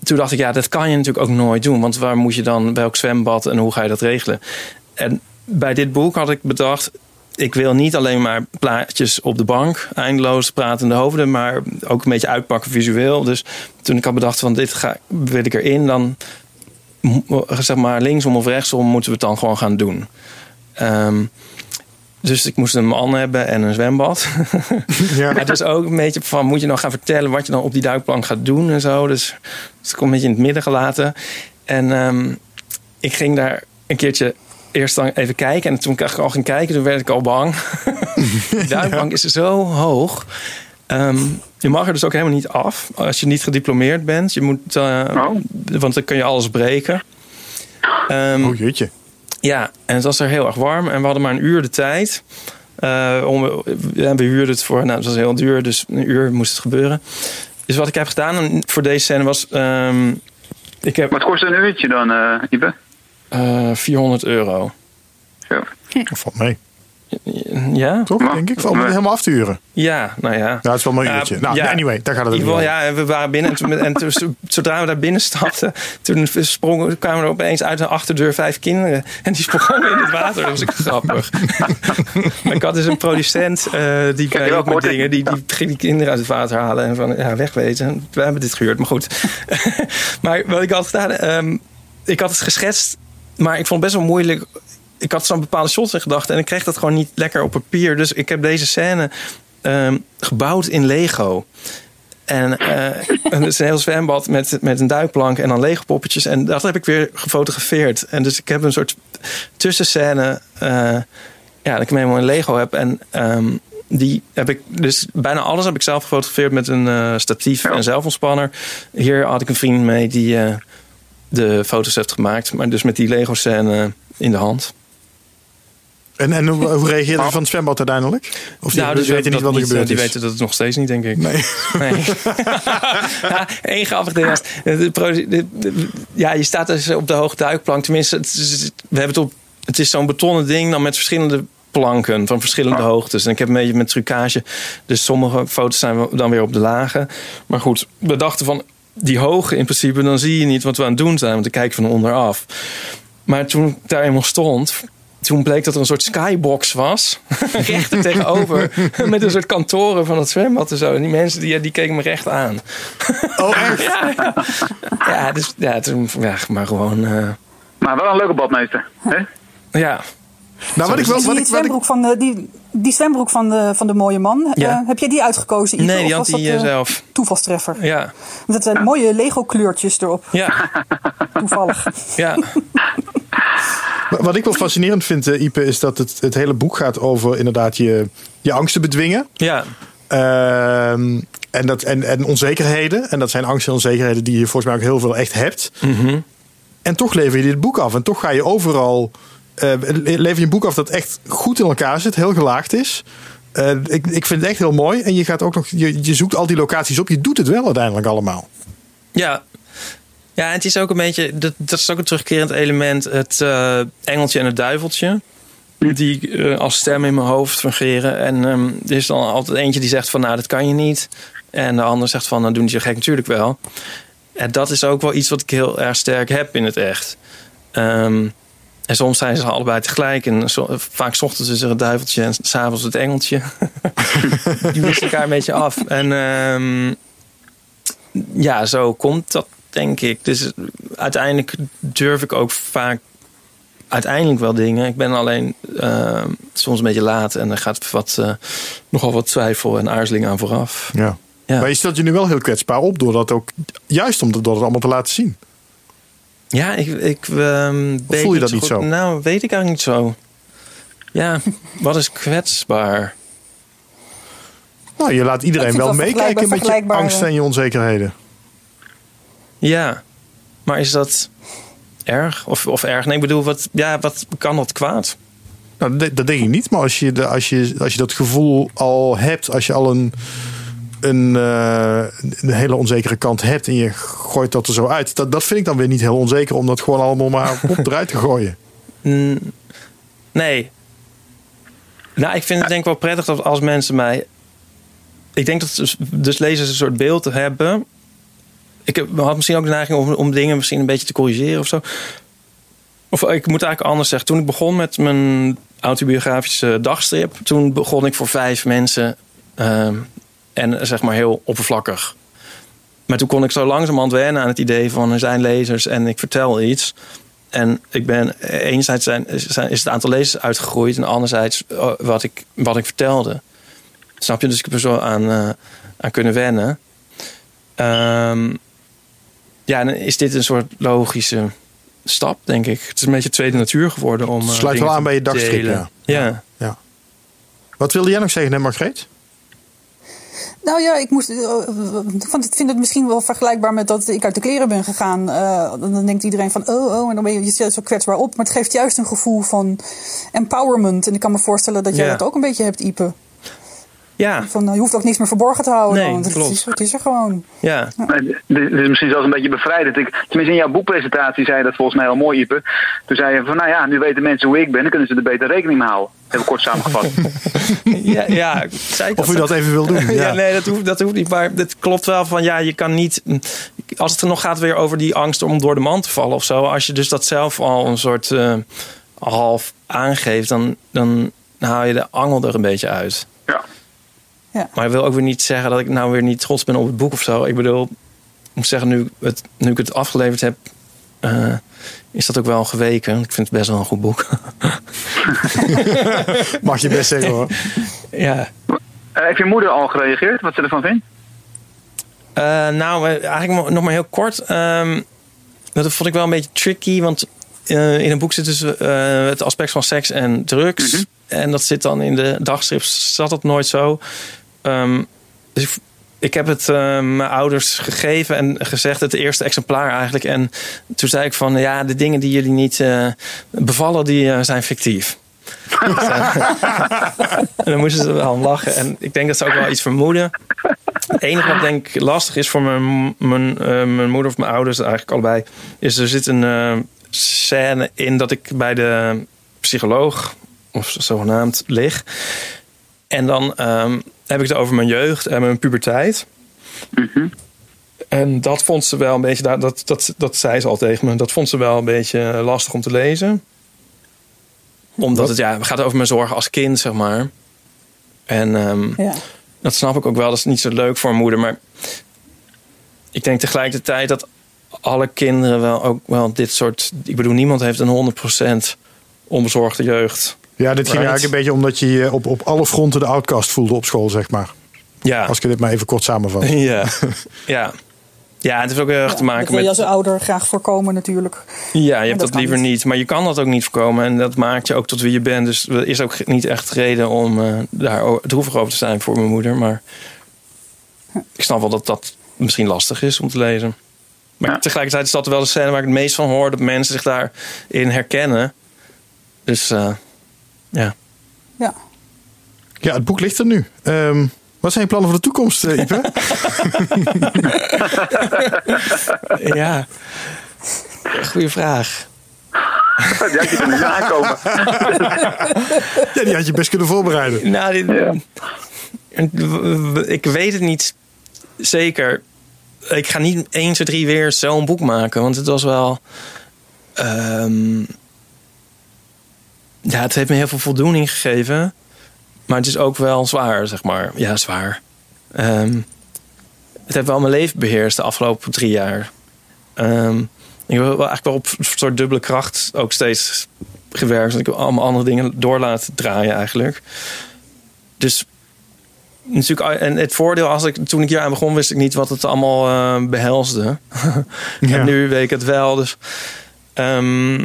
toen dacht ik, ja, dat kan je natuurlijk ook nooit doen. Want waar moet je dan, welk zwembad en hoe ga je dat regelen? En bij dit boek had ik bedacht, ik wil niet alleen maar plaatjes op de bank, eindeloos pratende hoofden, maar ook een beetje uitpakken visueel. Dus toen ik had bedacht van dit ga, wil ik erin, dan zeg maar linksom of rechtsom moeten we het dan gewoon gaan doen. Ehm, dus ik moest een man hebben en een zwembad. *laughs* Ja. maar het is ook een beetje van, moet je nou gaan vertellen wat je dan op die duikplank gaat doen en zo. Dus, dus ik kom een beetje in het midden gelaten. En ehm, ik ging daar een keertje eerst dan even kijken. En toen ik al ging kijken, toen werd ik al bang. *laughs* de duikplank is zo hoog. Ehm, je mag er dus ook helemaal niet af als je niet gediplomeerd bent. Je moet, eh, Oh. Want dan kun je alles breken. Ehm, Oh jeetje. ja, en het was er heel erg warm. En we hadden maar een uur de tijd. Eh, om, ja, we huurden het voor, nou, het was heel duur, dus een uur moest het gebeuren. Dus wat ik heb gedaan voor deze scène was. ehm, ik heb Maar het kost een uurtje dan, eh Ipe. Eh 400 euro. Zo. Dat valt mee. Ja? Toch, Ja. denk ik? Om het helemaal af te huren. Ja, nou ja. Ja, het is wel een Ja, uurtje. Nou, ja. anyway, daar gaat het om. ja, we waren binnen en, toen, en toen, zodra we daar binnen stapten, toen sprongen, kwamen er opeens uit de achterdeur vijf kinderen. En die sprongen in het water. Dat was grappig. *laughs* ik had dus een producent, eh, die wel ook met dingen, die, die ging die kinderen uit het water halen en van ja, wegwezen. We hebben dit gehuurd, maar goed. *laughs* maar wat ik had gedaan, ehm, ik had het geschetst maar ik vond het best wel moeilijk. Ik had zo'n bepaalde shots in gedachten en ik kreeg dat gewoon niet lekker op papier. Dus ik heb deze scène ehm, gebouwd in Lego. En eh, het is een heel zwembad met, met een duikplank en dan Lego poppetjes. En dat heb ik weer gefotografeerd. En dus ik heb een soort tussenscène. eh ja, dat ik hem helemaal in Lego heb. En ehm, die heb ik dus bijna alles heb ik zelf gefotografeerd met een eh, statief en zelfontspanner. Hier had ik een vriend mee die de foto's heeft gemaakt. Maar dus met die Lego scène in de hand. En, en hoe, hoe reageerde je van het zwembad uiteindelijk? Of die, nou, die dus weten niet dat wat er gebeurd Die is? weten dat het nog steeds niet, denk ik. Nee. Nee. *laughs* *laughs* ja, één grappig ding was. de pro- de- de- ja, je staat dus op de hoge duikplank. Tenminste, het is, we hebben het op. Het is zo'n betonnen ding dan met verschillende planken van verschillende hoogtes. En ik heb een beetje met trucage. Dus sommige foto's zijn dan weer op de lage. Maar goed, we dachten van die hoge in principe, dan zie je niet wat we aan het doen zijn. Want dan kijk je van onderaf. Maar toen ik daar eenmaal stond, toen bleek dat er een soort skybox was. *laughs* recht er tegenover. *laughs* met een soort kantoren van het zwembad en zo. En die mensen die, die keken me recht aan. Oh, *laughs* echt? ja, ja. ja, dus, ja, toen, ja, maar gewoon... eh, Maar wel een leuke badmeester. Hè? ja, Nou, wat ik wel... Die, Wat ik, zwembroek van de, die, die zwembroek van de, van de mooie man, Ja. eh, heb jij die uitgekozen? Ivo? nee, die Of had was hij dat, eh, eh, zelf. Toevalstreffer. Ja, Dat zijn mooie Lego kleurtjes erop, ja, *laughs* toevallig. ja. *laughs* wat ik wel fascinerend vind, eh, Ipe, is dat het, het hele boek gaat over inderdaad je, je angsten bedwingen. ja. Ehm, en, dat, en, en onzekerheden. En dat zijn angsten en onzekerheden die je volgens mij ook heel veel echt hebt. Mhm. En toch lever je dit boek af. En toch ga je overal. Eh, lever je een boek af dat echt goed in elkaar zit, heel gelaagd is. Eh, ik, ik vind het echt heel mooi. En je gaat ook nog. Je, je zoekt al die locaties op. Je doet het wel uiteindelijk allemaal. Ja. Ja, en het is ook een beetje, dat, dat is ook een terugkerend element, het eh, engeltje en het duiveltje. Die als stem in mijn hoofd fungeren. En ehm, er is dan altijd eentje die zegt van, nou, dat kan je niet. En de ander zegt van, nou, doen die zo gek natuurlijk wel. En dat is ook wel iets wat ik heel erg sterk heb in het echt. Ehm, en soms zijn ze allebei tegelijk. En vaak 's ochtends is er het duiveltje en s'avonds het engeltje. *laughs* die wisselen elkaar een beetje af. En ehm, ja, zo komt dat, denk ik. Dus uiteindelijk durf ik ook vaak uiteindelijk wel dingen. Ik ben alleen ehm, soms een beetje laat en er gaat wat, eh, nogal wat twijfel en aarzeling aan vooraf. Ja. Ja. Maar je stelt je nu wel heel kwetsbaar op door dat ook. Juist om dat, door het allemaal te laten zien. Ja, ik, ik ehm, weet voel je dat zo niet goed. zo? Nou, weet ik eigenlijk niet zo. Ja, wat is kwetsbaar? Nou, je laat iedereen wel meekijken met je angsten en je onzekerheden. Ja, maar is dat erg? Of, of erg? Nee, ik bedoel, wat, ja, wat kan dat kwaad? Nou, dat, dat denk ik niet. Maar als je, de, als, je, als je dat gevoel al hebt, als je al een, een, eh, een hele onzekere kant hebt en je gooit dat er zo uit, dat, dat vind ik dan weer niet heel onzeker om dat gewoon allemaal maar *laughs* op eruit te gooien. Mm, Nee. Nou, ik vind het denk ik wel prettig dat als mensen mij... Ik denk dat dus, lezers een soort beeld hebben. Ik heb, had misschien ook de neiging om, om dingen misschien een beetje te corrigeren of zo. Of ik moet eigenlijk anders zeggen. Toen ik begon met mijn autobiografische dagstrip... toen begon ik voor vijf mensen. ehm, en zeg maar heel oppervlakkig. Maar toen kon ik zo langzamerhand wennen aan het idee van... er zijn lezers en ik vertel iets... En ik ben enerzijds zijn, zijn, is het aantal lezers uitgegroeid en anderzijds eh, wat ik, wat ik vertelde. Snap je? Dus ik heb er zo aan, eh, aan kunnen wennen. Ehm, ja, en dan is dit een soort logische stap, denk ik. Het is een beetje tweede natuur geworden om. eh, Sluit wel aan bij je dagstrip, delen. ja. Ja. Wat wilde jij nog zeggen, hè, Margreet? Nou ja, ik moest, eh, ik vind het misschien wel vergelijkbaar met dat ik uit de kleren ben gegaan. Eh, dan denkt iedereen van, oh, oh, en dan ben je, je stelt zo kwetsbaar op. Maar het geeft juist een gevoel van empowerment. En ik kan me voorstellen dat jij Ja. dat ook een beetje hebt, Ipe. Ja, Van, eh, je hoeft ook niks meer verborgen te houden. Nee, want het klopt. is, het is er gewoon. ja. Dit is misschien zelfs een beetje bevrijdend. Ik, tenminste, in jouw boekpresentatie zei je dat volgens mij heel mooi, Ipe. Toen zei je van, nou ja, nu weten mensen hoe ik ben, dan kunnen ze er beter rekening mee houden. Even kort samengevat. *laughs* ja, ja. Zei ik Of u dat even wil doen. *laughs* Ja, Ja. nee, dat hoeft, dat hoeft niet. Maar het klopt wel van ja, je kan niet. Als het er nog gaat weer over die angst om door de man te vallen of zo. Als je dus dat zelf al een soort eh, half aangeeft, dan, dan haal je de angel er een beetje uit. Ja. Maar ik wil ook weer niet zeggen dat ik nou weer niet trots ben op het boek of zo. Ik bedoel, ik moet zeggen, nu, het, nu ik het afgeleverd heb, eh, is dat ook wel geweken. Ik vind het best wel een goed boek. *laughs* Mag je best zeggen hoor. ja. Eh, heeft je moeder al gereageerd? Wat ze ervan vindt? Eh, nou, eigenlijk nog maar heel kort. Ehm, dat vond ik wel een beetje tricky, want eh, in een boek zit dus eh, het aspect van seks en drugs. Mhm. En dat zit dan in de dagstrips, zat dat nooit zo. Ehm, dus ik, ik heb het eh, mijn ouders gegeven en gezegd, het eerste exemplaar eigenlijk. En toen zei ik van, ja, de dingen die jullie niet eh, bevallen, die eh, zijn fictief. *laughs* en dan moesten ze wel lachen. En ik denk dat ze ook wel iets vermoeden. Het enige wat denk ik lastig is voor mijn, mijn, eh, mijn moeder of mijn ouders, eigenlijk allebei, is er zit een scène in dat ik bij de psycholoog, of zogenaamd, lig. En dan ehm, heb ik het over mijn jeugd en mijn puberteit. En dat vond ze wel een beetje, dat, dat, dat, dat zei ze al tegen me, dat vond ze wel een beetje lastig om te lezen. Omdat het, ja, het gaat over mijn zorgen als kind, zeg maar. En ehm, Ja. dat snap ik ook wel. Dat is niet zo leuk voor een moeder. Maar ik denk tegelijkertijd dat alle kinderen wel ook wel dit soort. Ik bedoel, niemand heeft een 100% onbezorgde jeugd. Ja, dit ging Right. eigenlijk een beetje omdat je je op, op alle fronten de outcast voelde op school, zeg maar. Ja. Als ik dit maar even kort samenvat. *laughs* Ja. ja. Ja, het heeft ook heel erg te dat maken wil je met. als ouder graag voorkomen natuurlijk. Ja, je hebt dat dat liever niet. niet. Maar je kan dat ook niet voorkomen. En dat maakt je ook tot wie je bent. Dus er is ook niet echt reden om eh, daar droevig over te zijn voor mijn moeder. Maar ik snap wel dat dat misschien lastig is om te lezen. Maar Ja. tegelijkertijd is dat wel de scène waar ik het meest van hoor. Dat mensen zich daarin herkennen. Dus eh, ja. Ja. Ja, het boek ligt er nu. Ehm, wat zijn je plannen voor de toekomst, eh, Ipe? *laughs* ja. Goeie vraag. Die had je er niet aankomen. ja, die had je best kunnen voorbereiden. Nou, dit- Ja. ik weet het niet zeker. Ik ga niet 1, 2, 3 weer zo'n boek maken. Want het was wel. ehm, ja, het heeft me heel veel voldoening gegeven. Maar het is ook wel zwaar, zeg maar. Ja, zwaar. Ehm, het heeft wel mijn leven beheerst de afgelopen drie jaar. Ehm, ik heb wel eigenlijk wel op een soort dubbele kracht ook steeds gewerkt. Ik heb allemaal andere dingen door laten draaien eigenlijk. Dus natuurlijk, en het voordeel, als ik, toen ik hier aan begon, wist ik niet wat het allemaal eh, behelsde. *laughs* Ja. En nu weet ik het wel. Dus ehm,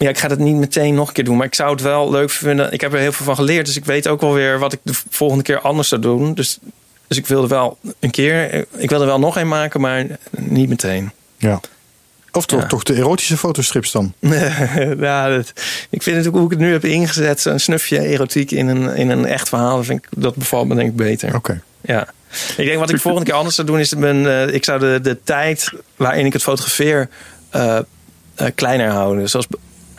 ja, ik ga het niet meteen nog een keer doen. Maar ik zou het wel leuk vinden. Ik heb er heel veel van geleerd. Dus ik weet ook wel weer wat ik de volgende keer anders zou doen. Dus, dus ik wilde wel een keer. Ik wilde wel nog een maken, maar niet meteen. Ja. Of toch, Ja. toch de erotische fotostrips dan? *laughs* ja, dat, ik vind het ook hoe ik het nu heb ingezet. Een snufje erotiek in een, in een echt verhaal. Vind ik, dat bevalt me denk ik beter. Oké. Ja. Ik denk wat ik volgende keer anders zou doen is mijn, eh, ik zou de, de tijd waarin ik het fotografeer eh, eh, kleiner houden. Zoals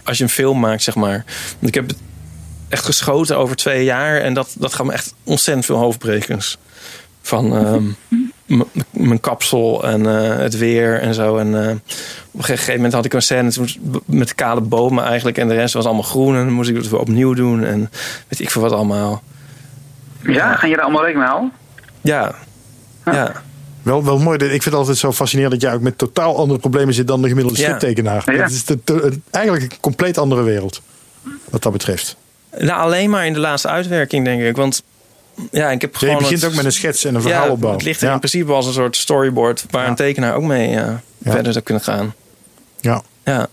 als je een film maakt, zeg maar. Want ik heb het echt geschoten over twee jaar en dat, dat gaat me echt ontzettend veel hoofdbrekens. Van ehm, *laughs* mijn kapsel en eh, het weer en zo. En eh, op een gegeven moment had ik een scène met kale bomen eigenlijk. En de rest was allemaal groen. En dan moest ik het weer opnieuw doen. En weet ik veel wat allemaal. Ja, gaan je er allemaal rekening mee houden? Ja. Ja. Wel, wel mooi. Ik vind het altijd zo fascinerend dat jij ook met totaal andere problemen zit dan de gemiddelde Ja. striptekenaar. Ja. Het is de- de- eigenlijk een compleet andere wereld. Wat dat betreft. Nou, alleen maar in de laatste uitwerking, denk ik. Want ja, ik heb Ja, gewoon. je begint het- ook met een schets en een ja, verhaalopbouw. Het ligt er ja. in principe als een soort storyboard waar Ja. een tekenaar ook mee eh, Ja. verder zou kunnen gaan. Ja. Ja.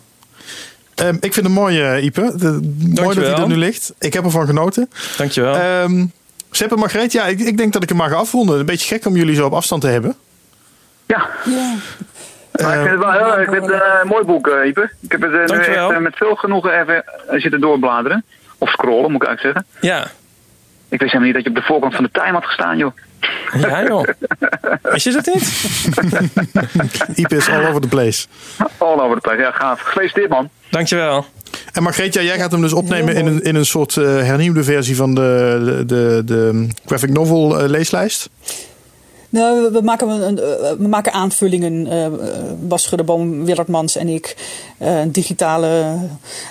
Ehm, ik vind het mooi, eh, Ipe. De- mooi dat hij er nu ligt. Ik heb ervan genoten. Dankjewel. Ehm Sepp en Margreet, ja, ik, ik denk dat ik hem maar ga afronden. Een beetje gek om jullie zo op afstand te hebben. Ja, Ja. maar ik vind het wel heel ik vind het, eh, een mooi boek, eh, Ipe. Ik heb het eh, nu echt met veel genoegen even zitten doorbladeren. Of scrollen, moet ik eigenlijk zeggen. ja. Ik wist helemaal niet dat je op de voorkant van de Time had gestaan, joh. Ja, joh. Is je dat niet? *laughs* Ipe is all over the place. All over the place. Ja, gaaf. Gefeliciteerd, man. Dankjewel. En Margreet, ja, jij gaat hem dus opnemen in een, in een soort eh, hernieuwde versie van de, de, de, de graphic novel eh, leeslijst. Nou, we, we maken, een, eh, we maken aanvullingen. eh, eh, Bas Schuddeboom, Willard Mans en ik. eh, digitale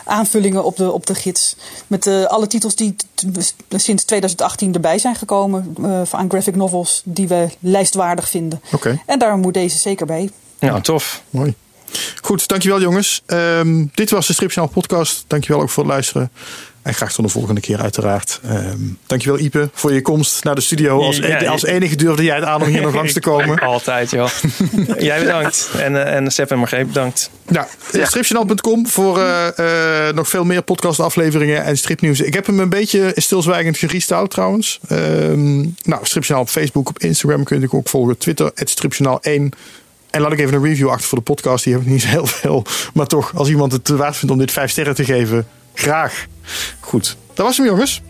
aanvullingen op de, op de gids. Met eh, alle titels die sinds 2018 erbij zijn gekomen. eh, aan graphic novels die we lijstwaardig vinden. Oké, En daar moet deze zeker bij. Ja, tof. mooi. Goed, dankjewel jongens. Ehm, dit was de Stripjournaal podcast. Dankjewel ook voor het luisteren. En graag tot de volgende keer uiteraard. Ehm dankjewel Ipe voor je komst naar de studio. Als, Ja, als enige durfde jij het aan om hier nog langs te *laughs* komen. Altijd, joh. *laughs* Jij bedankt. En, eh, en Sepp en Margreet bedankt. Ja, stripjournaal.com voor eh, eh, nog veel meer podcastafleveringen en stripnieuws. Ik heb hem een beetje stilzwijgend gerestyled trouwens. Ehm nou, Stripjournaal op Facebook, op Instagram kun je ook volgen. Twitter, het Stripjournaal1. En laat ik even een review achter voor de podcast. Die heb ik niet zo *laughs* heel veel. Maar toch, als iemand het te waard vindt om dit vijf sterren te geven, graag. Goed, dat was hem jongens.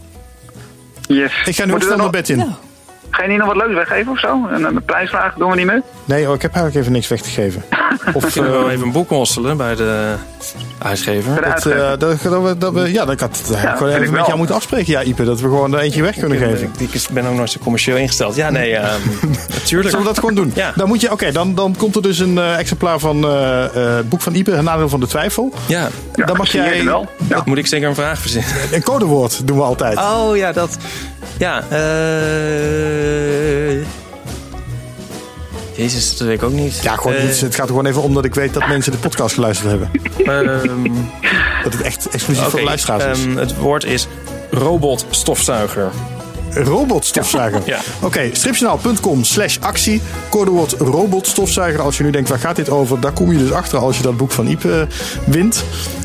Yes. Ik ga nu ook snel nog- naar bed in. Ja. Ga je niet nog wat leuks weggeven of zo? Een, een prijsvraag doen we niet mee? Nee, ik heb eigenlijk even niks weg te geven. Of, Kunnen *laughs* we eh, wel even een boek mosselen bij de uitgever? Bij de dat, eh, dat, dat, we- dat we, ja, dat had dat ik even ik met wel. jou moeten afspreken, ja, Ipe. Dat we gewoon er eentje weg kunnen geven. Ik, ik ben ook nooit zo commercieel ingesteld. Ja, nee, ehm, *laughs* natuurlijk. Zullen we dat gewoon doen? Ja. Dan, moet je, oké, dan, dan komt er dus een eh, exemplaar van eh, eh, het boek van Ipe, Het Nadeel van de Twijfel. Ja, dan mag jij wel. Ja. moet ik zeker een vraag verzinnen. een codewoord doen we altijd. Oh ja, dat. Ja, eh. Jezus, dat weet ik ook niet. Ja, gewoon Eh, iets. Het gaat er gewoon even om dat ik weet dat mensen de podcast geluisterd hebben. ehm, Dat het echt exclusief voor oké, de luisteraars is. ehm, het woord is robotstofzuiger. Robotstofzuiger. Ja. Oké, stripjournaal.com slash actie. Codewoord robotstofzuiger. Als je nu denkt, waar gaat dit over? Daar kom je dus achter als je dat boek van Ipe eh, wint.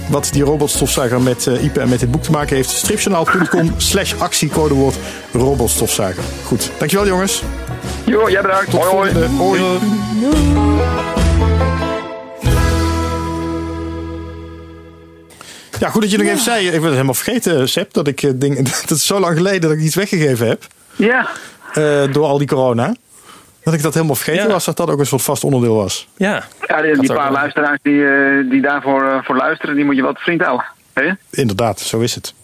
Wat die robotstofzuiger met eh, Ipe en met dit boek te maken heeft. Stripjournaal.com *laughs* slash actie. Codewoord robotstofzuiger. Goed, dankjewel jongens. Jo, jij bedankt. Hoi, hoi. Volgende. Hoi. Ja, goed dat je nog even zei. Ik ben het helemaal vergeten, Seb, dat ik eh, ding, *laughs* dat is zo lang geleden dat ik iets weggegeven heb. Ja. eh, door al die corona. Dat ik dat helemaal vergeten Ja. was, dat dat ook een soort vast onderdeel was. Ja, ja die, paar luisteraars die, eh, die daarvoor eh, voor luisteren, die moet je wat vriend houden. Hè? Inderdaad, zo is het.